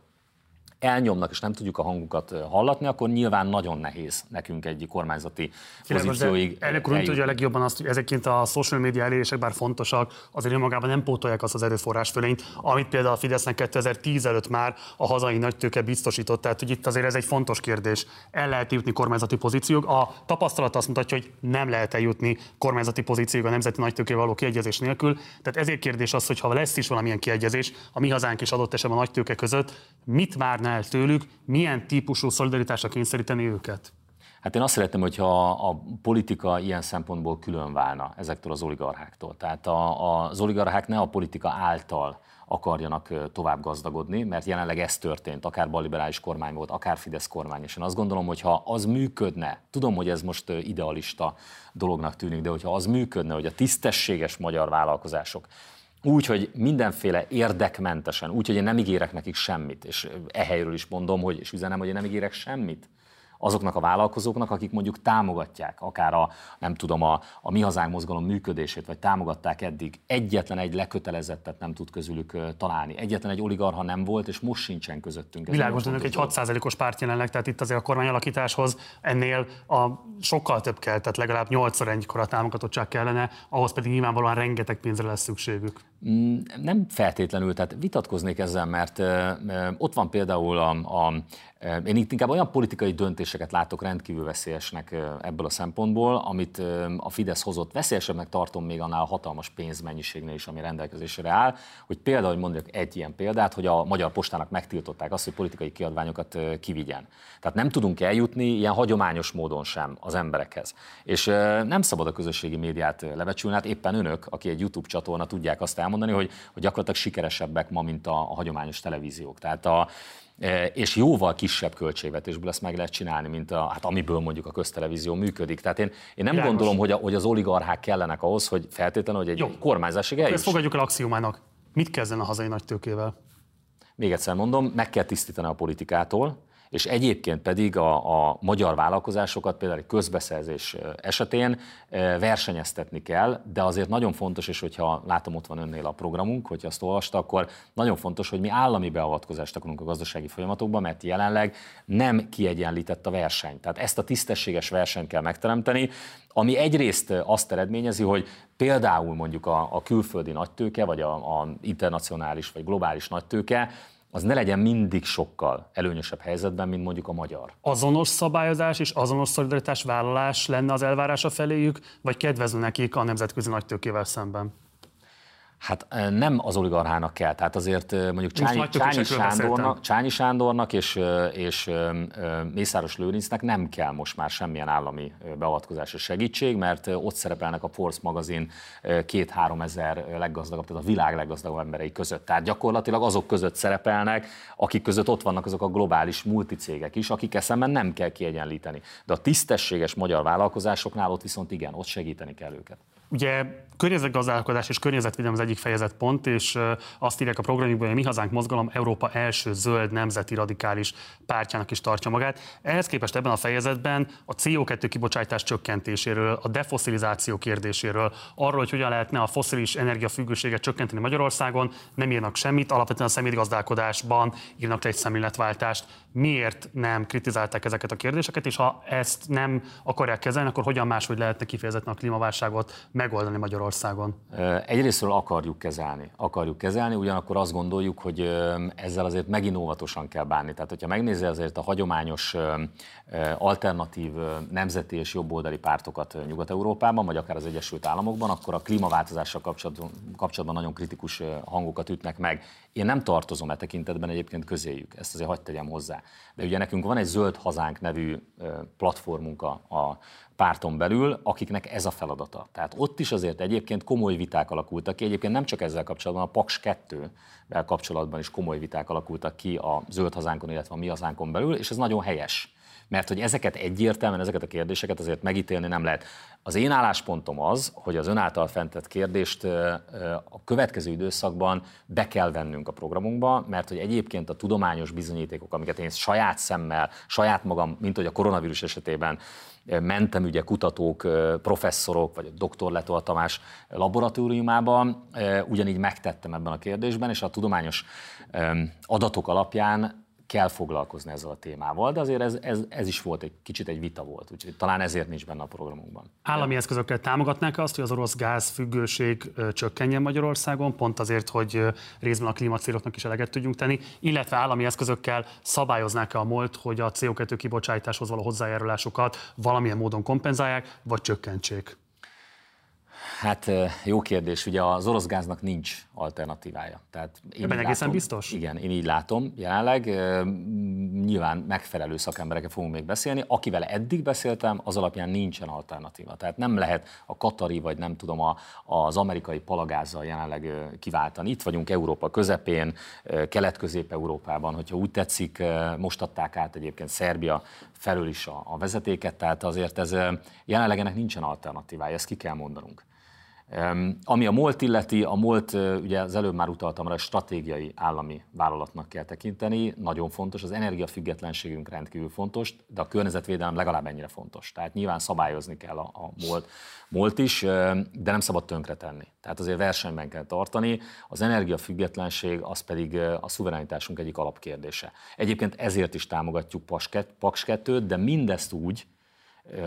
elnyomnak, és nem tudjuk a hangukat hallatni, akkor nyilván nagyon nehéz nekünk egy kormányzati pozícióig. Elnök úr, tudja legjobban azt, hogy ezekként a social media elérések bár fontosak, azért önmagában nem pótolják azt az erőforrás fölényt, amit például a Fidesznek 2010 előtt már a hazai nagytőke biztosított. Tehát, hogy itt azért ez egy fontos kérdés. El lehet jutni kormányzati pozíciók. A tapasztalat azt mutatja, hogy nem lehet eljutni kormányzati pozíciók a nemzeti nagytőké való kiegyezés nélkül. Tehát ezért kérdés az, hogy ha lesz is valamilyen kiegyezés a mi hazánk és adott esetben a nagytőke között, mit várná el tőlük, milyen típusú szolidaritásra kényszeríteni őket? Hát én azt szeretném, hogyha a politika ilyen szempontból külön válna ezektől az oligarcháktól. Tehát a, az oligarchák ne a politika által akarjanak tovább gazdagodni, mert jelenleg ez történt, akár balliberális kormány volt, akár Fidesz kormány. És én azt gondolom, hogy ha az működne, tudom, hogy ez most idealista dolognak tűnik, de hogyha az működne, hogy a tisztességes magyar vállalkozások úgy, hogy mindenféle érdekmentesen, úgy, hogy én nem ígérek nekik semmit, és ehelyről is mondom, hogy, és üzenem, hogy én nem ígérek semmit azoknak a vállalkozóknak, akik mondjuk támogatják akár a, nem tudom, a, a Mi Hazánk mozgalom működését, vagy támogatták eddig. Egyetlen egy lekötelezettet nem tud közülük találni. Egyetlen egy oligarha nem volt, és most sincsen közöttünk. Világos, de egy 6%-os párt jelenleg, tehát itt azért a kormányalakításhoz ennél a sokkal több kell, tehát legalább 8-szor ennyikor a támogatottság kellene, ahhoz pedig nyilvánvalóan rengeteg pénzre lesz szükségük. Mm, nem feltétlenül, tehát vitatkoznék ezzel, mert ott van például a, a én itt inkább olyan politikai döntéseket látok rendkívül veszélyesnek ebből a szempontból, amit a Fidesz hozott. Veszélyesebbnek tartom még annál a hatalmas pénzmennyiségnél is, ami rendelkezésre áll, hogy például, hogy mondjak egy ilyen példát, hogy a Magyar Postának megtiltották azt, hogy politikai kiadványokat kivigyen. Tehát nem tudunk eljutni ilyen hagyományos módon sem az emberekhez. És nem szabad a közösségi médiát lebecsülni, hát éppen önök, aki egy YouTube csatorna, tudják azt elmondani, hogy, hogy gyakorlatilag sikeresebbek ma, mint a, a hagyományos televíziók. Tehát a, és jóval kisebb költségvetésből ezt meg lehet csinálni, mint a, hát amiből mondjuk a köztelevízió működik. Tehát én, én nem János. gondolom, hogy, a, hogy az oligarchák kellenek ahhoz, hogy feltétlenül, hogy egy Jó. kormányzásig eljuss. Ezt fogadjuk el axiomának. Mit kezden a hazai nagytőkével? Még egyszer mondom, meg kell tisztítani a politikától, és egyébként pedig a, a magyar vállalkozásokat például egy közbeszerzés esetén versenyeztetni kell, de azért nagyon fontos, és hogyha látom ott van önnél a programunk, hogyha azt olvasta, akkor nagyon fontos, hogy mi állami beavatkozást akarunk a gazdasági folyamatokban, mert jelenleg nem kiegyenlített a verseny. Tehát ezt a tisztességes versenyt kell megteremteni, ami egyrészt azt eredményezi, hogy például mondjuk a, a külföldi nagytőke, vagy a, a internacionális vagy globális nagytőke az ne legyen mindig sokkal előnyösebb helyzetben, mint mondjuk a magyar. Azonos szabályozás és azonos szolidaritás vállalás lenne az elvárása feléjük, vagy kedvező nekik a nemzetközi nagytőkével szemben? Hát nem az oligarchának kell, tehát azért mondjuk Csányi, Csányi, Sándornak, Csányi Sándornak és, és Mészáros Lőrincnek nem kell most már semmilyen állami beavatkozás és segítség, mert ott szerepelnek a Force magazin két-három ezer leggazdagabb, tehát a világ leggazdagabb emberei között. Tehát gyakorlatilag azok között szerepelnek, akik között ott vannak azok a globális multicégek is, akik eszemben nem kell kiegyenlíteni. De a tisztességes magyar vállalkozásoknál ott viszont igen, ott segíteni kell őket. Ugye környezetgazdálkodás és környezetvédelem az egyik fejezet pont, és azt írják a programjukban, hogy a Mi Hazánk mozgalom Európa első zöld nemzeti radikális pártjának is tartja magát. Ehhez képest ebben a fejezetben a CO2 kibocsátás csökkentéséről, a defoszilizáció kérdéséről, arról, hogy hogyan lehetne a foszilis energiafüggőséget csökkenteni Magyarországon, nem írnak semmit, alapvetően a szemétgazdálkodásban írnak egy szemléletváltást. Miért nem kritizálták ezeket a kérdéseket, és ha ezt nem akarják kezelni, akkor hogyan máshogy lehetne kifejezetten a klímaválságot megoldani Magyarországon? Egyrésztről akarjuk kezelni. Akarjuk kezelni, ugyanakkor azt gondoljuk, hogy ezzel azért megint óvatosan kell bánni. Tehát, hogyha megnézi azért a hagyományos alternatív nemzeti és jobboldali pártokat Nyugat-Európában, vagy akár az Egyesült Államokban, akkor a klímaváltozással kapcsolatban, kapcsolatban nagyon kritikus hangokat ütnek meg. Én nem tartozom e tekintetben egyébként közéjük, ezt azért hagyd tegyem hozzá. De ugye nekünk van egy Zöld Hazánk nevű platformunk a, a párton belül, akiknek ez a feladata. Tehát ott is azért egyébként komoly viták alakultak ki, egyébként nem csak ezzel kapcsolatban, a Paks 2-vel kapcsolatban is komoly viták alakultak ki a Zöld Hazánkon, illetve a Mi Hazánkon belül, és ez nagyon helyes. Mert hogy ezeket egyértelműen, ezeket a kérdéseket azért megítélni nem lehet. Az én álláspontom az, hogy az ön által fentett kérdést a következő időszakban be kell vennünk a programunkba, mert hogy egyébként a tudományos bizonyítékok, amiket én saját szemmel, saját magam, mint hogy a koronavírus esetében mentem ugye kutatók, professzorok, vagy a dr. Letol Tamás laboratóriumában, ugyanígy megtettem ebben a kérdésben, és a tudományos adatok alapján kell foglalkozni ezzel a témával, de azért ez, ez, ez is volt egy kicsit egy vita volt, úgyhogy talán ezért nincs benne a programunkban. Állami eszközökkel támogatnák azt, hogy az orosz gáz függőség csökkenjen Magyarországon, pont azért, hogy részben a klímacéloknak is eleget tudjunk tenni, illetve állami eszközökkel szabályoznák -e a MOLT, hogy a CO2 kibocsátáshoz való hozzájárulásokat valamilyen módon kompenzálják, vagy csökkentsék? Hát jó kérdés, ugye az orosz gáznak nincs alternatívája. Tehát én Ebben egészen látom, biztos? Igen, én így látom jelenleg. Nyilván megfelelő szakemberekkel fogunk még beszélni. Akivel eddig beszéltem, az alapján nincsen alternatíva. Tehát nem lehet a katari, vagy nem tudom, a, az amerikai palagázzal jelenleg kiváltani. Itt vagyunk Európa közepén, kelet-közép-európában, hogyha úgy tetszik, most adták át egyébként Szerbia felől is a, a vezetéket, tehát azért ez jelenleg ennek nincsen alternatívája, ezt ki kell mondanunk. Ami a MOLT illeti, a MOLT, ugye az előbb már utaltam rá, stratégiai állami vállalatnak kell tekinteni, nagyon fontos, az energiafüggetlenségünk rendkívül fontos, de a környezetvédelem legalább ennyire fontos. Tehát nyilván szabályozni kell a, a MOLT, MOLT is, de nem szabad tönkretenni. Tehát azért versenyben kell tartani. Az energiafüggetlenség az pedig a szuverenitásunk egyik alapkérdése. Egyébként ezért is támogatjuk Paks 2 de mindezt úgy,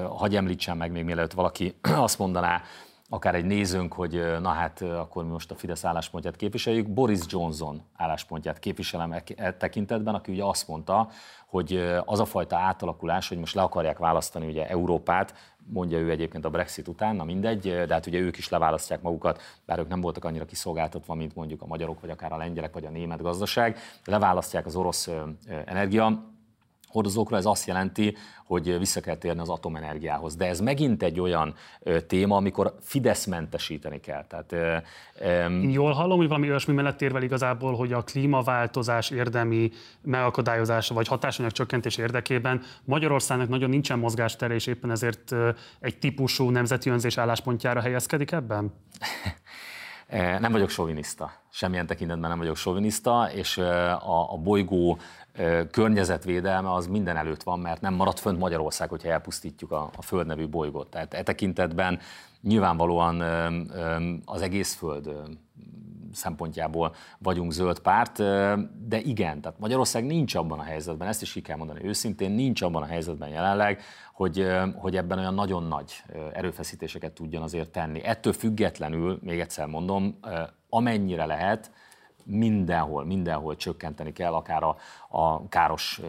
hagyj említsem meg még mielőtt valaki azt mondaná, akár egy nézőnk, hogy na hát akkor mi most a Fidesz álláspontját képviseljük. Boris Johnson álláspontját képviselem e, e tekintetben, aki ugye azt mondta, hogy az a fajta átalakulás, hogy most le akarják választani ugye Európát, mondja ő egyébként a Brexit után, na mindegy, de hát ugye ők is leválasztják magukat, bár ők nem voltak annyira kiszolgáltatva, mint mondjuk a magyarok, vagy akár a lengyelek, vagy a német gazdaság, leválasztják az orosz energia hordozókra, ez azt jelenti, hogy vissza kell térni az atomenergiához. De ez megint egy olyan ö, téma, amikor Fidesz mentesíteni kell. Tehát, ö, ö, Jól hallom, hogy valami olyasmi mellett érvel igazából, hogy a klímaváltozás érdemi megakadályozása vagy hatásanyag csökkentés érdekében Magyarországnak nagyon nincsen mozgástere, és éppen ezért egy típusú nemzeti önzés álláspontjára helyezkedik ebben? Nem vagyok soviniszta, semmilyen tekintetben nem vagyok soviniszta, és a, a bolygó környezetvédelme az minden előtt van, mert nem marad fönt Magyarország, hogyha elpusztítjuk a, a Föld nevű bolygót. Tehát e tekintetben nyilvánvalóan az egész Föld szempontjából vagyunk zöld párt, de igen, tehát Magyarország nincs abban a helyzetben, ezt is ki kell mondani őszintén, nincs abban a helyzetben jelenleg, hogy, hogy ebben olyan nagyon nagy erőfeszítéseket tudjon azért tenni. Ettől függetlenül, még egyszer mondom, amennyire lehet, mindenhol, mindenhol csökkenteni kell akár a, a káros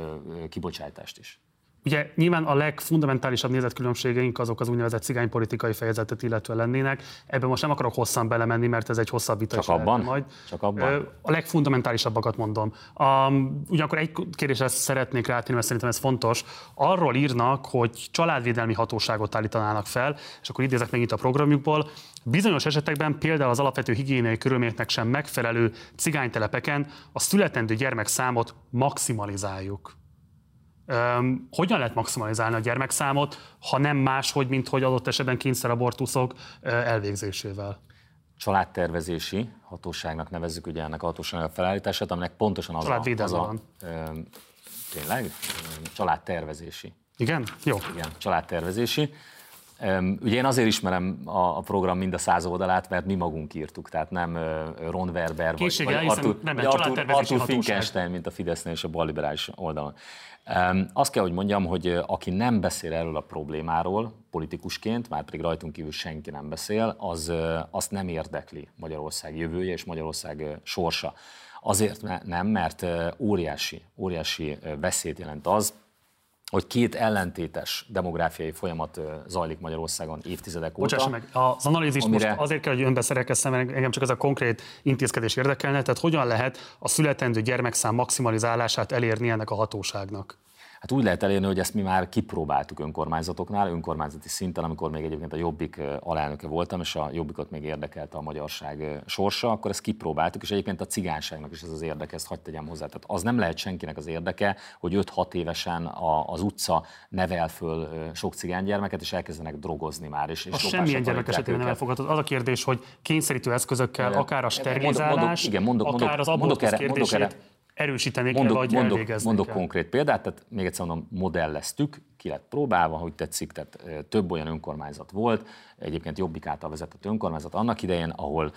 kibocsátást is. Ugye nyilván a legfundamentálisabb nézetkülönbségeink azok az úgynevezett cigánypolitikai fejezetet illetve lennének. Ebben most nem akarok hosszan belemenni, mert ez egy hosszabb vita Csak abban? Majd. Csak abban? A legfundamentálisabbakat mondom. Um, ugyanakkor egy kérdésre szeretnék rátérni, mert szerintem ez fontos. Arról írnak, hogy családvédelmi hatóságot állítanának fel, és akkor idézek megint a programjukból, Bizonyos esetekben például az alapvető higiéniai körülményeknek sem megfelelő cigánytelepeken a születendő gyermekszámot maximalizáljuk. Um, hogyan lehet maximalizálni a gyermekszámot, ha nem máshogy, mint hogy adott esetben kényszerabortuszok elvégzésével? Családtervezési hatóságnak nevezzük ugye ennek a hatóságnak a felállítását, aminek pontosan az a, az a, van. Um, tényleg? Családtervezési. Igen? Jó. Igen, családtervezési. Ugye én azért ismerem a program mind a száz oldalát, mert mi magunk írtuk, tehát nem Ron Werber vagy, vagy Arthur, nem, nem, Arthur, Arthur Finkenstein, mint a Fidesznél és a balliberális oldalon. Azt kell, hogy mondjam, hogy aki nem beszél erről a problémáról politikusként, már pedig rajtunk kívül senki nem beszél, az azt nem érdekli Magyarország jövője és Magyarország sorsa. Azért nem, mert óriási, óriási veszélyt jelent az, hogy két ellentétes demográfiai folyamat zajlik Magyarországon évtizedek óta. Bocsáss meg, az analízis amire... most azért kell, hogy önbe szerekesszem, mert engem csak ez a konkrét intézkedés érdekelne, tehát hogyan lehet a születendő gyermekszám maximalizálását elérni ennek a hatóságnak? Hát úgy lehet elérni, hogy ezt mi már kipróbáltuk önkormányzatoknál, önkormányzati szinten, amikor még egyébként a Jobbik alelnöke voltam, és a Jobbikot még érdekelte a magyarság sorsa, akkor ezt kipróbáltuk, és egyébként a cigányságnak is ez az érdeke, ezt hagyd tegyem hozzá. Tehát az nem lehet senkinek az érdeke, hogy 5-6 évesen a, az utca nevel föl sok cigánygyermeket, és elkezdenek drogozni már. És, és semmilyen gyermek esetében nem elfogadható. Az a kérdés, hogy kényszerítő eszközökkel, akár a sterilizálás, mondok, mondok, igen, mondok, akár az mondok erre, mondok erre, erősíteni mondok, kell, vagy mondok, mondok kell. konkrét példát, tehát még egyszer mondom, modelleztük, ki lett próbálva, hogy tetszik, tehát több olyan önkormányzat volt, egyébként Jobbik által vezetett önkormányzat annak idején, ahol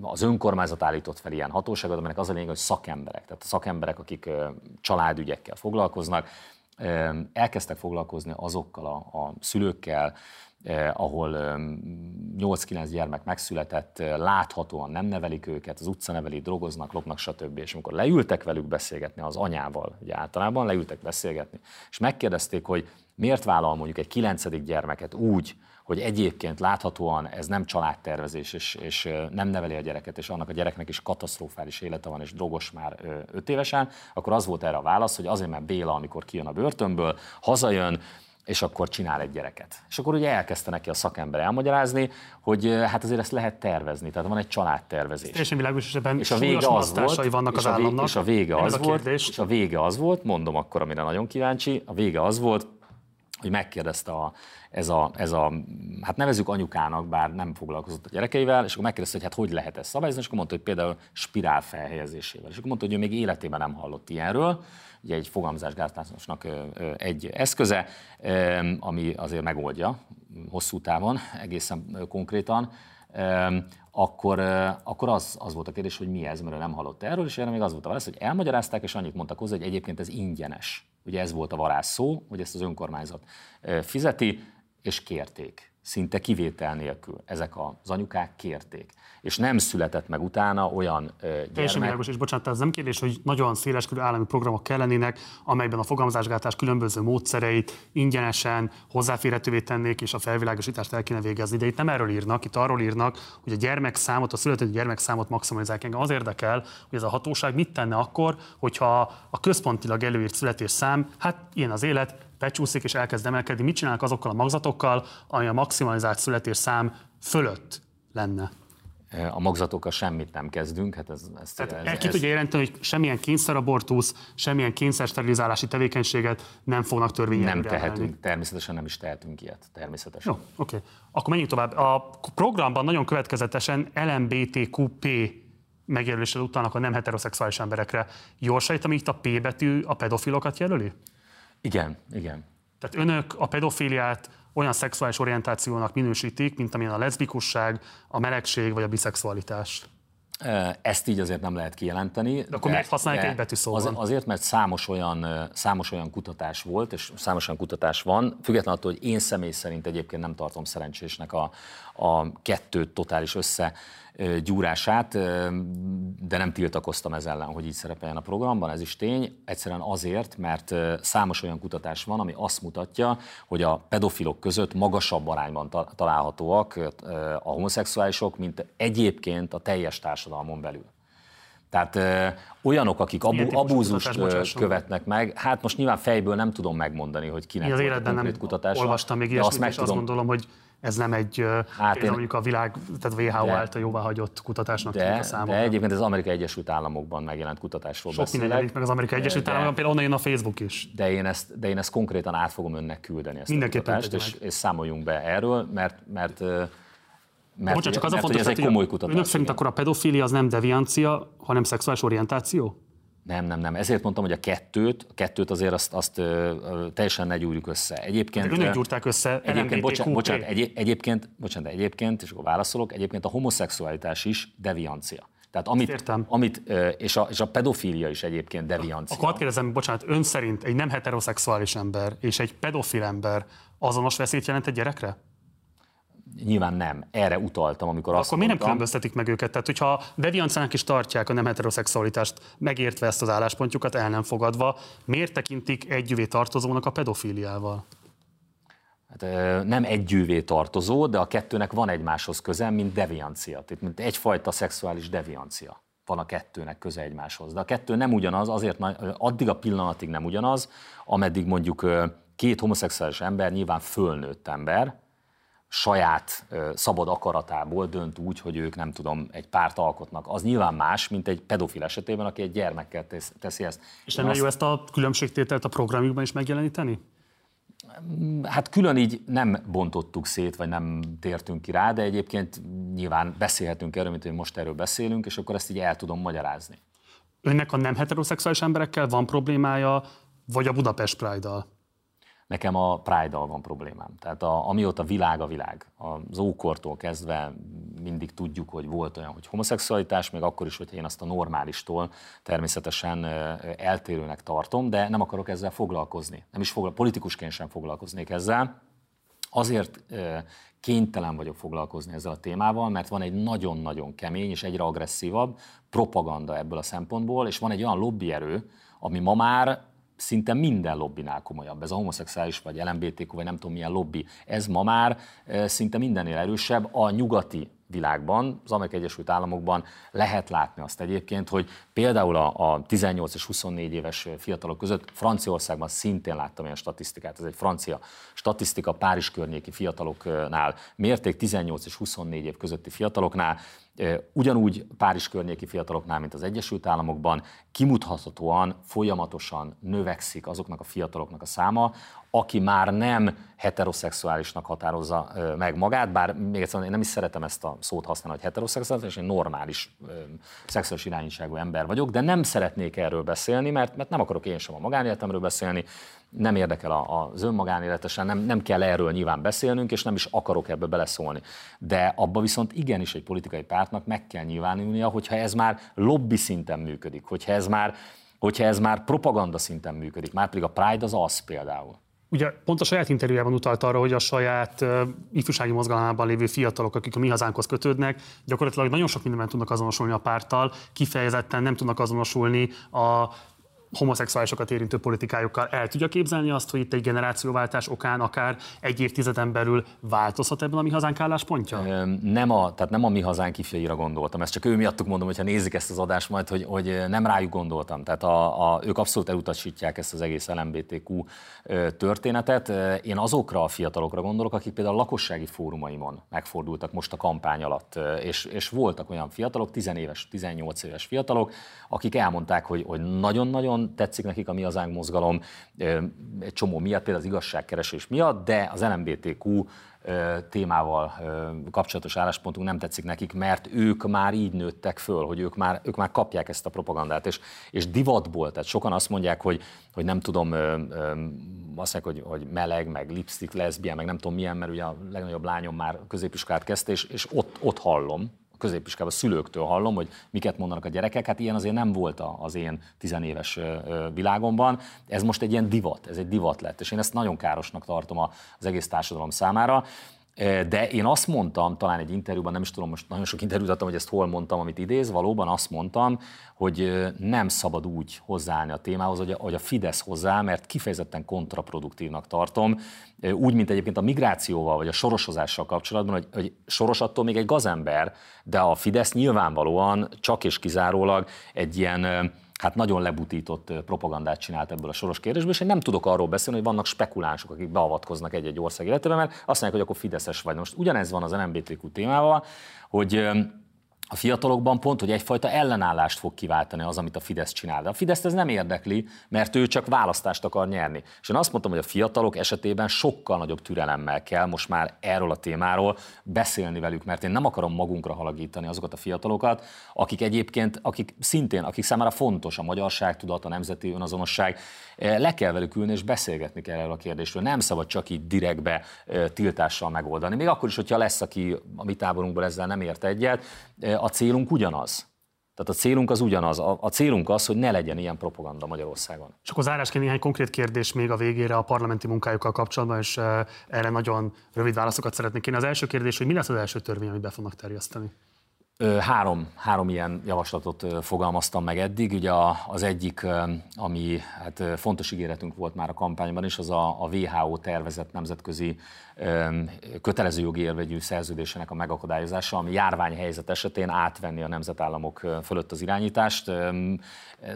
az önkormányzat állított fel ilyen hatóságot, aminek az a lényeg, hogy szakemberek, tehát a szakemberek, akik családügyekkel foglalkoznak, elkezdtek foglalkozni azokkal a, a szülőkkel, eh, ahol eh, 8-9 gyermek megszületett, eh, láthatóan nem nevelik őket, az utca neveli, drogoznak, lopnak, stb. És amikor leültek velük beszélgetni az anyával, ugye általában leültek beszélgetni, és megkérdezték, hogy miért vállal mondjuk egy 9. gyermeket úgy, hogy egyébként láthatóan ez nem családtervezés, és, és nem neveli a gyereket, és annak a gyereknek is katasztrofális élete van, és drogos már öt évesen, akkor az volt erre a válasz, hogy azért, mert Béla, amikor kijön a börtönből, hazajön, és akkor csinál egy gyereket. És akkor ugye elkezdte neki a szakember elmagyarázni, hogy hát azért ezt lehet tervezni, tehát van egy családtervezés. Teljesen világos, és ebben és a vége az volt, vannak az és a, államnak. És a vége az volt, és a vége az volt, mondom akkor, amire nagyon kíváncsi, a vége az volt, hogy megkérdezte a, ez, a, ez a, hát nevezük anyukának, bár nem foglalkozott a gyerekeivel, és akkor megkérdezte, hogy hát hogy lehet ezt szabályozni, és akkor mondta, hogy például spirál felhelyezésével. És akkor mondta, hogy ő még életében nem hallott ilyenről, ugye egy fogalmazásgátlásnak egy eszköze, ami azért megoldja hosszú távon, egészen konkrétan, akkor, akkor az, az volt a kérdés, hogy mi ez, mert nem hallott erről, és erre még az volt a válasz, hogy elmagyarázták, és annyit mondtak hozzá, hogy egyébként ez ingyenes. Ugye ez volt a varázs szó, hogy ezt az önkormányzat fizeti, és kérték szinte kivétel nélkül ezek az anyukák kérték. És nem született meg utána olyan gyermek... Teljesen világos, és bocsánat, ez nem kérdés, hogy nagyon széleskörű állami programok kellenének, amelyben a fogalmazásgátás különböző módszereit ingyenesen hozzáférhetővé tennék, és a felvilágosítást el kéne végezni. De itt nem erről írnak, itt arról írnak, hogy a gyermekszámot, a született gyermekszámot maximalizálják. Engem az érdekel, hogy ez a hatóság mit tenne akkor, hogyha a központilag előírt születésszám, hát ilyen az élet, becsúszik és elkezd emelkedni. Mit csinálnak azokkal a magzatokkal, ami a maximalizált születésszám fölött lenne? A magzatokkal semmit nem kezdünk. Hát ez, ez, Tehát ez, el ki ez... tudja jelenteni, hogy semmilyen kényszerabortusz, semmilyen kényszersterilizálási tevékenységet nem fognak törvényelni. Nem tehetünk, emelni. természetesen nem is tehetünk ilyet, természetesen. Jó, oké. Okay. Akkor menjünk tovább. A programban nagyon következetesen LMBTQP megjelölésre utalnak a nem heteroszexuális emberekre. Jól sejtem, itt a P betű a pedofilokat jelöli? Igen, igen. Tehát önök a pedofiliát olyan szexuális orientációnak minősítik, mint amilyen a leszbikusság, a melegség vagy a biszexualitás. Ezt így azért nem lehet kijelenteni. De akkor miért használják egy betű szóval? Az, azért, mert számos olyan, számos olyan kutatás volt, és számos olyan kutatás van, függetlenül attól, hogy én személy szerint egyébként nem tartom szerencsésnek a, a kettőt totális össze gyúrását, de nem tiltakoztam ez ellen, hogy így szerepeljen a programban, ez is tény. Egyszerűen azért, mert számos olyan kutatás van, ami azt mutatja, hogy a pedofilok között magasabb arányban találhatóak a homoszexuálisok, mint egyébként a teljes társadalmon belül. Tehát ö, olyanok, akik abu, abúzust követnek meg, hát most nyilván fejből nem tudom megmondani, hogy kinek az életben nem kutatás. Olvastam még ilyesmit, azt és azt gondolom, hogy ez nem egy hát én, mondjuk a világ, tehát WHO de, által jóváhagyott kutatásnak de, a számok. De egyébként az Amerikai Egyesült Államokban megjelent kutatásról Sok beszélek. minden meg az Amerikai Egyesült Államokban, például onnan jön a Facebook is. De én ezt, de én ezt konkrétan át fogom önnek küldeni, ezt a kutatást, és, és, számoljunk be erről, mert, mert mert, Bocsánat, csak az mert, a fontos, ez egy komoly kutatás. Önök szerint akkor a pedofília az nem deviancia, hanem szexuális orientáció? Nem, nem, nem. Ezért mondtam, hogy a kettőt, a kettőt azért azt, azt ö, ö, teljesen ne gyúrjuk össze. Egyébként, de önök gyúrták össze, egyébként, bocsánat, bocsánat, egy, egyébként, bocsánat, egyébként, és akkor válaszolok, egyébként a homoszexualitás is deviancia. Tehát amit, Értem. amit és, a, és a pedofília is egyébként deviancia. Akkor hadd kérdezem, bocsánat, ön szerint egy nem heteroszexuális ember és egy pedofil ember azonos veszélyt jelent egy gyerekre? Nyilván nem. Erre utaltam, amikor azt Akkor miért nem különböztetik meg őket? Tehát, hogyha deviancának is tartják a nem heteroszexualitást, megértve ezt az álláspontjukat, el nem fogadva, miért tekintik együvé tartozónak a pedofíliával? Hát, nem együvé tartozó, de a kettőnek van egymáshoz közel, mint deviancia. Tehát mint egyfajta szexuális deviancia van a kettőnek köze egymáshoz. De a kettő nem ugyanaz, azért addig a pillanatig nem ugyanaz, ameddig mondjuk két homoszexuális ember, nyilván fölnőtt ember, saját szabad akaratából dönt úgy, hogy ők nem tudom, egy párt alkotnak. Az nyilván más, mint egy pedofil esetében, aki egy gyermekkel teszi ezt. És nem azt... jó ezt a különbségtételt a programjukban is megjeleníteni? Hát külön így nem bontottuk szét, vagy nem tértünk ki rá, de egyébként nyilván beszélhetünk erről, mint hogy most erről beszélünk, és akkor ezt így el tudom magyarázni. Önnek a nem heteroszexuális emberekkel van problémája, vagy a Budapest Pride-dal? Nekem a Pride-dal van problémám. Tehát a, amióta világ a világ, az ókortól kezdve mindig tudjuk, hogy volt olyan, hogy homoszexualitás, még akkor is, hogyha én azt a normálistól természetesen eltérőnek tartom, de nem akarok ezzel foglalkozni. Nem is foglal, politikusként sem foglalkoznék ezzel. Azért kénytelen vagyok foglalkozni ezzel a témával, mert van egy nagyon-nagyon kemény és egyre agresszívabb propaganda ebből a szempontból, és van egy olyan lobbyerő, ami ma már szinte minden lobbinál komolyabb. Ez a homoszexuális vagy LMBTQ, vagy nem tudom milyen lobby. Ez ma már szinte mindennél erősebb. A nyugati világban, az Amerikai Egyesült Államokban lehet látni azt egyébként, hogy például a, a 18 és 24 éves fiatalok között Franciaországban szintén láttam ilyen statisztikát, ez egy francia statisztika Párizs környéki fiataloknál mérték 18 és 24 év közötti fiataloknál, Ugyanúgy Párizs környéki fiataloknál, mint az Egyesült Államokban, kimutathatóan folyamatosan növekszik azoknak a fiataloknak a száma, aki már nem heteroszexuálisnak határozza meg magát, bár még egyszer én nem is szeretem ezt a szót használni, hogy heteroszexuális, én normális szexuális irányítságú ember vagyok, de nem szeretnék erről beszélni, mert, mert nem akarok én sem a magánéletemről beszélni, nem érdekel az önmagánéletesen, nem, nem kell erről nyilván beszélnünk, és nem is akarok ebbe beleszólni. De abba viszont igenis egy politikai pártnak meg kell nyilvánulnia, hogyha ez már lobby szinten működik, hogyha ez már, hogyha ez már propaganda szinten működik, már pedig a Pride az az például. Ugye pont a saját interjújában utalt arra, hogy a saját uh, ifjúsági mozgalmában lévő fiatalok, akik a mi hazánkhoz kötődnek, gyakorlatilag nagyon sok mindenben tudnak azonosulni a párttal, kifejezetten nem tudnak azonosulni a homoszexuálisokat érintő politikájukkal el tudja képzelni azt, hogy itt egy generációváltás okán akár egy évtizeden belül változhat ebben a mi hazánk álláspontja? Nem a, tehát nem a mi hazánk ifjaira gondoltam, ezt csak ő miattuk mondom, hogyha nézik ezt az adást majd, hogy, hogy nem rájuk gondoltam. Tehát a, a, ők abszolút elutasítják ezt az egész LMBTQ történetet. Én azokra a fiatalokra gondolok, akik például a lakossági fórumaimon megfordultak most a kampány alatt, és, és voltak olyan fiatalok, 10 éves, 18 éves fiatalok, akik elmondták, hogy, hogy nagyon-nagyon nagyon tetszik nekik a Mi Hazánk mozgalom egy csomó miatt, például az igazságkeresés miatt, de az LMBTQ témával kapcsolatos álláspontunk nem tetszik nekik, mert ők már így nőttek föl, hogy ők már, ők már kapják ezt a propagandát, és, és divatból, tehát sokan azt mondják, hogy, hogy nem tudom, azt mondják, hogy, hogy meleg, meg lipstick, leszbián, meg nem tudom milyen, mert ugye a legnagyobb lányom már középiskolát kezdte, és, és ott, ott hallom, középiskolában szülőktől hallom, hogy miket mondanak a gyerekek, hát ilyen azért nem volt az én tizenéves világomban. Ez most egy ilyen divat, ez egy divat lett, és én ezt nagyon károsnak tartom az egész társadalom számára. De én azt mondtam, talán egy interjúban, nem is tudom, most nagyon sok interjút adtam, hogy ezt hol mondtam, amit idéz, valóban azt mondtam, hogy nem szabad úgy hozzáállni a témához, hogy a, a Fidesz hozzá, mert kifejezetten kontraproduktívnak tartom, úgy, mint egyébként a migrációval vagy a sorosozással kapcsolatban, hogy, hogy soros attól még egy gazember, de a Fidesz nyilvánvalóan csak és kizárólag egy ilyen hát nagyon lebutított propagandát csinált ebből a soros kérdésből, és én nem tudok arról beszélni, hogy vannak spekulánsok, akik beavatkoznak egy-egy ország életében, mert azt mondják, hogy akkor Fideszes vagy. Most ugyanez van az LMBTQ témával, hogy a fiatalokban pont, hogy egyfajta ellenállást fog kiváltani az, amit a Fidesz csinál. De a Fidesz ez nem érdekli, mert ő csak választást akar nyerni. És én azt mondtam, hogy a fiatalok esetében sokkal nagyobb türelemmel kell most már erről a témáról beszélni velük, mert én nem akarom magunkra halagítani azokat a fiatalokat, akik egyébként, akik szintén, akik számára fontos a magyarság, tudat, a nemzeti önazonosság, eh, le kell velük ülni és beszélgetni kell erről a kérdésről. Nem szabad csak így direktbe eh, tiltással megoldani. Még akkor is, hogyha lesz, aki a mi táborunkból ezzel nem ért egyet, eh, a célunk ugyanaz. Tehát a célunk az ugyanaz. A, célunk az, hogy ne legyen ilyen propaganda Magyarországon. És akkor zárásként néhány konkrét kérdés még a végére a parlamenti munkájukkal kapcsolatban, és erre nagyon rövid válaszokat szeretnék kérni. Az első kérdés, hogy mi lesz az első törvény, amit be fognak terjeszteni? Három, három ilyen javaslatot fogalmaztam meg eddig. Ugye az egyik, ami hát fontos ígéretünk volt már a kampányban is, az a, WHO tervezett nemzetközi kötelező jogi érvegyű szerződésének a megakadályozása, ami járványhelyzet esetén átvenni a nemzetállamok fölött az irányítást.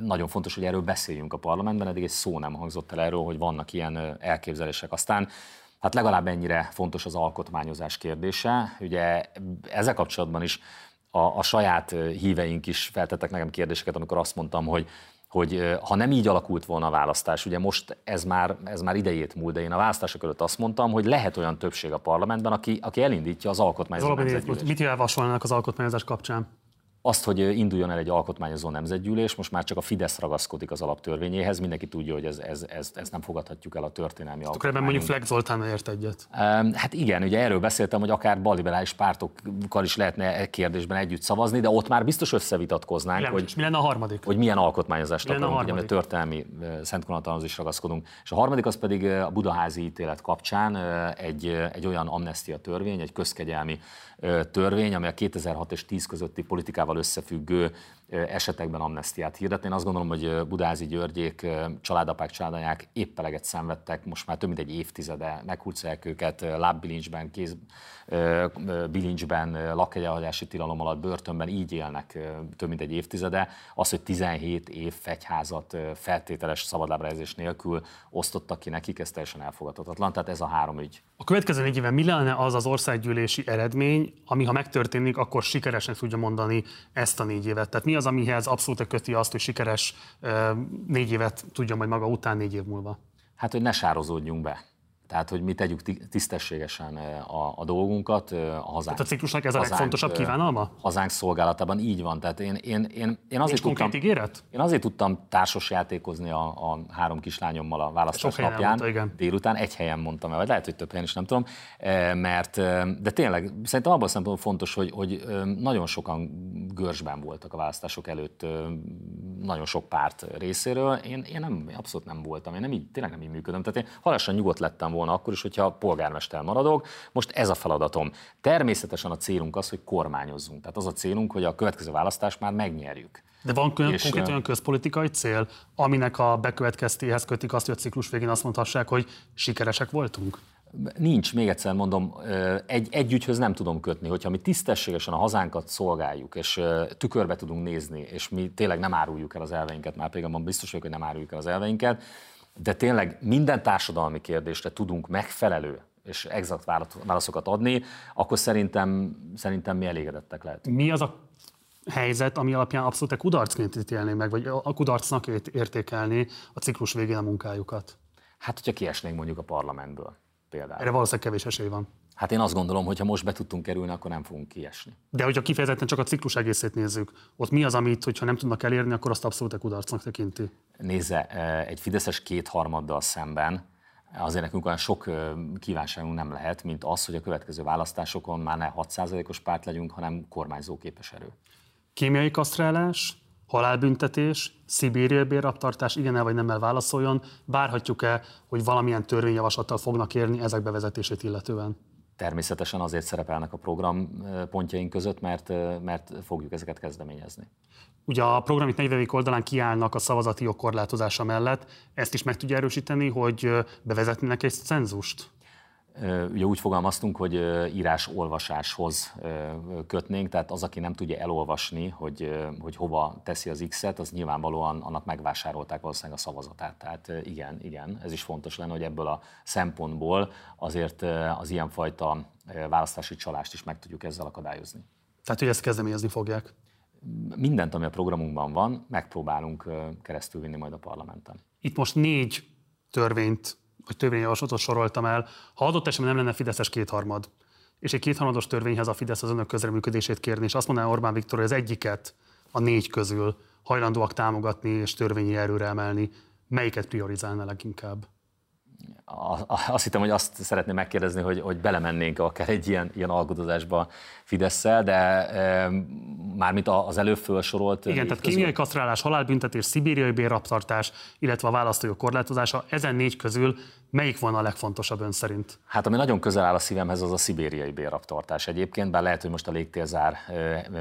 Nagyon fontos, hogy erről beszéljünk a parlamentben, eddig egy szó nem hangzott el erről, hogy vannak ilyen elképzelések. Aztán hát legalább ennyire fontos az alkotmányozás kérdése. Ugye ezzel kapcsolatban is a, a saját híveink is feltettek nekem kérdéseket, amikor azt mondtam, hogy hogy ha nem így alakult volna a választás, ugye most ez már, ez már idejét múlt, de én a választások előtt azt mondtam, hogy lehet olyan többség a parlamentben, aki, aki elindítja az alkotmányozó Mit javasolnának az alkotmányozás kapcsán? Azt, hogy induljon el egy alkotmányozó nemzetgyűlés, most már csak a Fidesz ragaszkodik az alaptörvényéhez, mindenki tudja, hogy ez, ez, ez, ez nem fogadhatjuk el a történelmi Akkor ebben mondjuk Fleck Zoltán ért egyet. Hát igen, ugye erről beszéltem, hogy akár balliberális pártokkal is lehetne egy kérdésben együtt szavazni, de ott már biztos összevitatkoznánk, mi hogy, mi lenne a harmadik? hogy milyen alkotmányozást mi akarunk, ugye, mert történelmi szentkonatalhoz is ragaszkodunk. És a harmadik az pedig a budaházi ítélet kapcsán egy, egy olyan amnestia törvény, egy közkegyelmi törvény, ami a 2006 és 10 közötti politikával magával összefüggő esetekben amnestiát hirdetni. Én azt gondolom, hogy Budázi Györgyék, családapák, családanyák épp eleget szenvedtek, most már több mint egy évtizede, meghurcolják őket lábbilincsben, kéz bilincsben, lakhelyelhagyási tilalom alatt, börtönben, így élnek több mint egy évtizede. Az, hogy 17 év fegyházat feltételes szabadlábrehelyezés nélkül osztottak ki nekik, ez teljesen elfogadhatatlan. Tehát ez a három ügy. A következő négy évben mi lenne az az országgyűlési eredmény, ami ha megtörténik, akkor sikeresnek tudja mondani ezt a négy évet? Tehát mi az, amihez abszolút köti azt, hogy sikeres négy évet tudja majd maga után négy év múlva? Hát, hogy ne sározódjunk be. Tehát, hogy mi tegyük tisztességesen a, a dolgunkat a hazánk. Tehát a ciklusnak ez a legfontosabb kívánalma? Hazánk szolgálatában így van. Tehát én, én, én, én azért tudtam, ígéret? Én azért tudtam társas játékozni a, a három kislányommal a választás Sok napján. Mondta, igen. Délután egy helyen mondtam el, vagy lehet, hogy több helyen is nem tudom, mert de tényleg szerintem abban szempontból fontos, hogy, hogy nagyon sokan görsben voltak a választások előtt, nagyon sok párt részéről. Én, én nem, abszolút nem voltam, én nem így, tényleg nem így működöm. Tehát én halásan nyugodt lettem volna volna akkor is, hogyha polgármester maradok. Most ez a feladatom. Természetesen a célunk az, hogy kormányozzunk. Tehát az a célunk, hogy a következő választást már megnyerjük. De van és, konkrét olyan közpolitikai cél, aminek a bekövetkeztéhez kötik azt, hogy a ciklus végén azt mondhassák, hogy sikeresek voltunk? Nincs, még egyszer mondom, egy, egy ügyhöz nem tudom kötni, hogyha mi tisztességesen a hazánkat szolgáljuk, és tükörbe tudunk nézni, és mi tényleg nem áruljuk el az elveinket, már pedig biztos vagyok, hogy nem áruljuk el az elveinket, de tényleg minden társadalmi kérdésre tudunk megfelelő és exakt válaszokat adni, akkor szerintem, szerintem mi elégedettek lehet. Mi az a helyzet, ami alapján abszolút kudarcként ítélni meg, vagy a kudarcnak értékelni a ciklus végén a munkájukat? Hát, hogyha kiesnénk mondjuk a parlamentből például. Erre valószínűleg kevés esély van. Hát én azt gondolom, hogy ha most be tudtunk kerülni, akkor nem fogunk kiesni. De hogyha kifejezetten csak a ciklus egészét nézzük, ott mi az, amit, hogyha nem tudnak elérni, akkor azt abszolút kudarcnak tekinti? Nézze, egy Fideszes kétharmaddal szemben azért nekünk olyan sok kívánságunk nem lehet, mint az, hogy a következő választásokon már ne 6%-os párt legyünk, hanem kormányzóképes erő. Kémiai kasztrálás, halálbüntetés, szibériai bérraptartás, igen vagy nemmel válaszoljon, várhatjuk-e, hogy valamilyen törvényjavaslattal fognak érni ezek bevezetését illetően? Természetesen azért szerepelnek a program pontjaink között, mert, mert fogjuk ezeket kezdeményezni. Ugye a program itt 40. oldalán kiállnak a szavazati jog korlátozása mellett. Ezt is meg tudja erősíteni, hogy bevezetnének egy cenzust? Ugye úgy fogalmaztunk, hogy írás-olvasáshoz kötnénk, tehát az, aki nem tudja elolvasni, hogy, hogy hova teszi az X-et, az nyilvánvalóan annak megvásárolták valószínűleg a szavazatát. Tehát igen, igen, ez is fontos lenne, hogy ebből a szempontból azért az ilyenfajta választási csalást is meg tudjuk ezzel akadályozni. Tehát, hogy ezt kezdeményezni fogják? Mindent, ami a programunkban van, megpróbálunk keresztül vinni majd a parlamenten. Itt most négy törvényt vagy törvényjavaslatot soroltam el, ha adott esetben nem lenne Fideszes kétharmad, és egy kétharmados törvényhez a Fidesz az önök közreműködését kérni, és azt mondaná Orbán Viktor, hogy az egyiket a négy közül hajlandóak támogatni és törvényi erőre emelni, melyiket priorizálna leginkább? azt hittem, hogy azt szeretném megkérdezni, hogy, hogy belemennénk akár egy ilyen, ilyen alkudozásba Fidesz-szel, de e, mármint az előbb felsorolt... Igen, tehát kémiai kasztrálás, halálbüntetés, szibériai bérraptartás, illetve a választójog korlátozása, ezen négy közül melyik van a legfontosabb ön szerint? Hát ami nagyon közel áll a szívemhez, az a szibériai bérraptartás egyébként, bár lehet, hogy most a légtérzár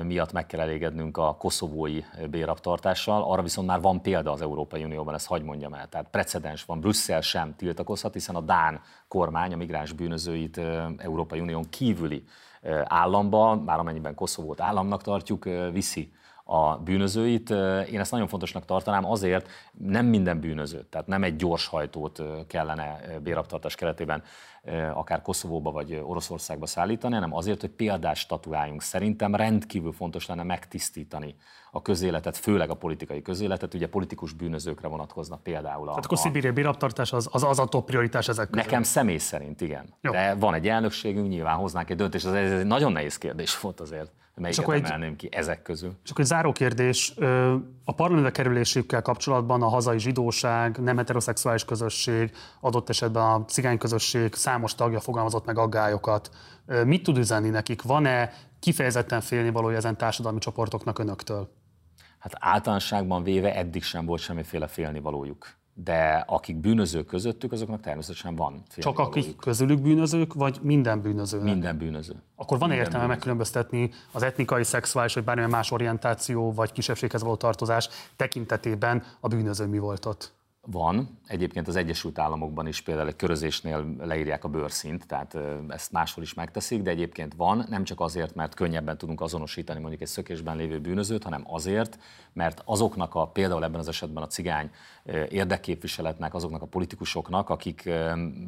miatt meg kell elégednünk a koszovói bérraptartással, arra viszont már van példa az Európai Unióban, ezt hagy mondjam el. Tehát precedens van, Brüsszel sem tiltakozhat, hiszen a Dán kormány a migráns bűnözőit Európai Unión kívüli államba, már amennyiben Koszovót államnak tartjuk, viszi a bűnözőit. Én ezt nagyon fontosnak tartanám azért, nem minden bűnöző, tehát nem egy gyors hajtót kellene béraptartás keretében akár Koszovóba vagy Oroszországba szállítani, hanem azért, hogy példást statuáljunk. Szerintem rendkívül fontos lenne megtisztítani közéletet, főleg a politikai közéletet, ugye politikus bűnözőkre vonatkoznak például. A, Tehát akkor a Szibériai béraptartás az, az, az a top prioritás ezek közül. Nekem személy szerint igen. Jó. De van egy elnökségünk, nyilván hoznánk egy döntést, ez egy nagyon nehéz kérdés volt azért. Melyiket emelném egy, ki ezek közül? Csak egy záró kérdés. A parlamentbe kerülésükkel kapcsolatban a hazai zsidóság, nem heteroszexuális közösség, adott esetben a cigány közösség számos tagja fogalmazott meg aggályokat. Mit tud üzenni nekik? Van-e kifejezetten félnivalója ezen társadalmi csoportoknak önöktől? Hát általánosságban véve eddig sem volt semmiféle félnivalójuk. de akik bűnözők közöttük, azoknak természetesen van Csak akik közülük bűnözők, vagy minden bűnöző? Minden bűnöző. Akkor van értelme bűnöző. megkülönböztetni az etnikai, szexuális, vagy bármilyen más orientáció, vagy kisebbséghez való tartozás tekintetében a bűnöző mi volt ott? Van, egyébként az Egyesült Államokban is például egy körözésnél leírják a bőrszint, tehát ezt máshol is megteszik, de egyébként van, nem csak azért, mert könnyebben tudunk azonosítani mondjuk egy szökésben lévő bűnözőt, hanem azért, mert azoknak a, például ebben az esetben a cigány érdekképviseletnek, azoknak a politikusoknak, akik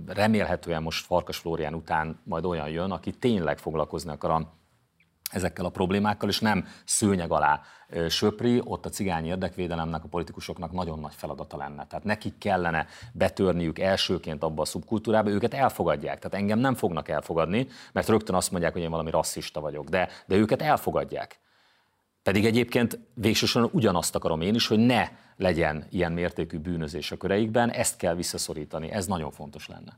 remélhetően most Farkas Flórián után majd olyan jön, aki tényleg foglalkozni akar a ezekkel a problémákkal, és nem szőnyeg alá söpri, ott a cigány érdekvédelemnek, a politikusoknak nagyon nagy feladata lenne. Tehát nekik kellene betörniük elsőként abba a szubkultúrába, őket elfogadják. Tehát engem nem fognak elfogadni, mert rögtön azt mondják, hogy én valami rasszista vagyok, de, de őket elfogadják. Pedig egyébként végsősorban ugyanazt akarom én is, hogy ne legyen ilyen mértékű bűnözés a köreikben, ezt kell visszaszorítani, ez nagyon fontos lenne.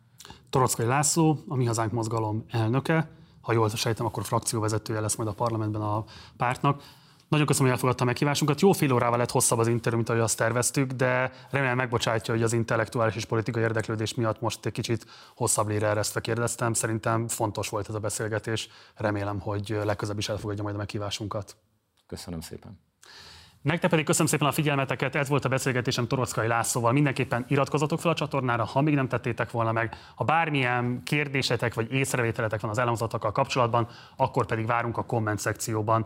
Torockai László, a Mi Hazánk mozgalom elnöke, ha jól sejtem, akkor frakcióvezetője lesz majd a parlamentben a pártnak. Nagyon köszönöm, hogy elfogadta a meghívásunkat. Jó fél órával lett hosszabb az interjú, mint ahogy azt terveztük, de remélem megbocsátja, hogy az intellektuális és politikai érdeklődés miatt most egy kicsit hosszabb lére eresztve kérdeztem. Szerintem fontos volt ez a beszélgetés. Remélem, hogy legközelebb is elfogadja majd a meghívásunkat. Köszönöm szépen. Nektek pedig köszönöm szépen a figyelmeteket, ez volt a beszélgetésem Torockai Lászlóval. Mindenképpen iratkozzatok fel a csatornára, ha még nem tettétek volna meg. Ha bármilyen kérdésetek vagy észrevételetek van az elhangzottakkal kapcsolatban, akkor pedig várunk a komment szekcióban.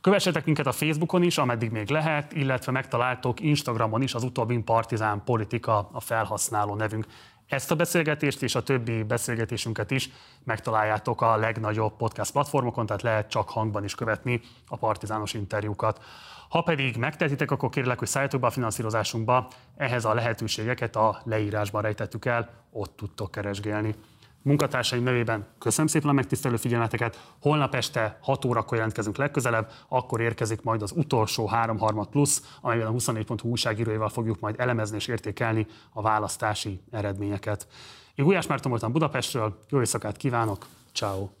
Kövessetek minket a Facebookon is, ameddig még lehet, illetve megtaláltok Instagramon is az utóbbi Partizán Politika a felhasználó nevünk. Ezt a beszélgetést és a többi beszélgetésünket is megtaláljátok a legnagyobb podcast platformokon, tehát lehet csak hangban is követni a partizános interjúkat. Ha pedig megtehetitek, akkor kérlek, hogy szálljatok be a finanszírozásunkba, ehhez a lehetőségeket a leírásban rejtettük el, ott tudtok keresgélni. Munkatársaim nevében köszönöm szépen a megtisztelő figyelmeteket. Holnap este 6 órakor jelentkezünk legközelebb, akkor érkezik majd az utolsó 3 harmad plusz, amelyben a 24.hu újságíróival fogjuk majd elemezni és értékelni a választási eredményeket. Én Gulyás Márton voltam Budapestről, jó éjszakát kívánok, ciao.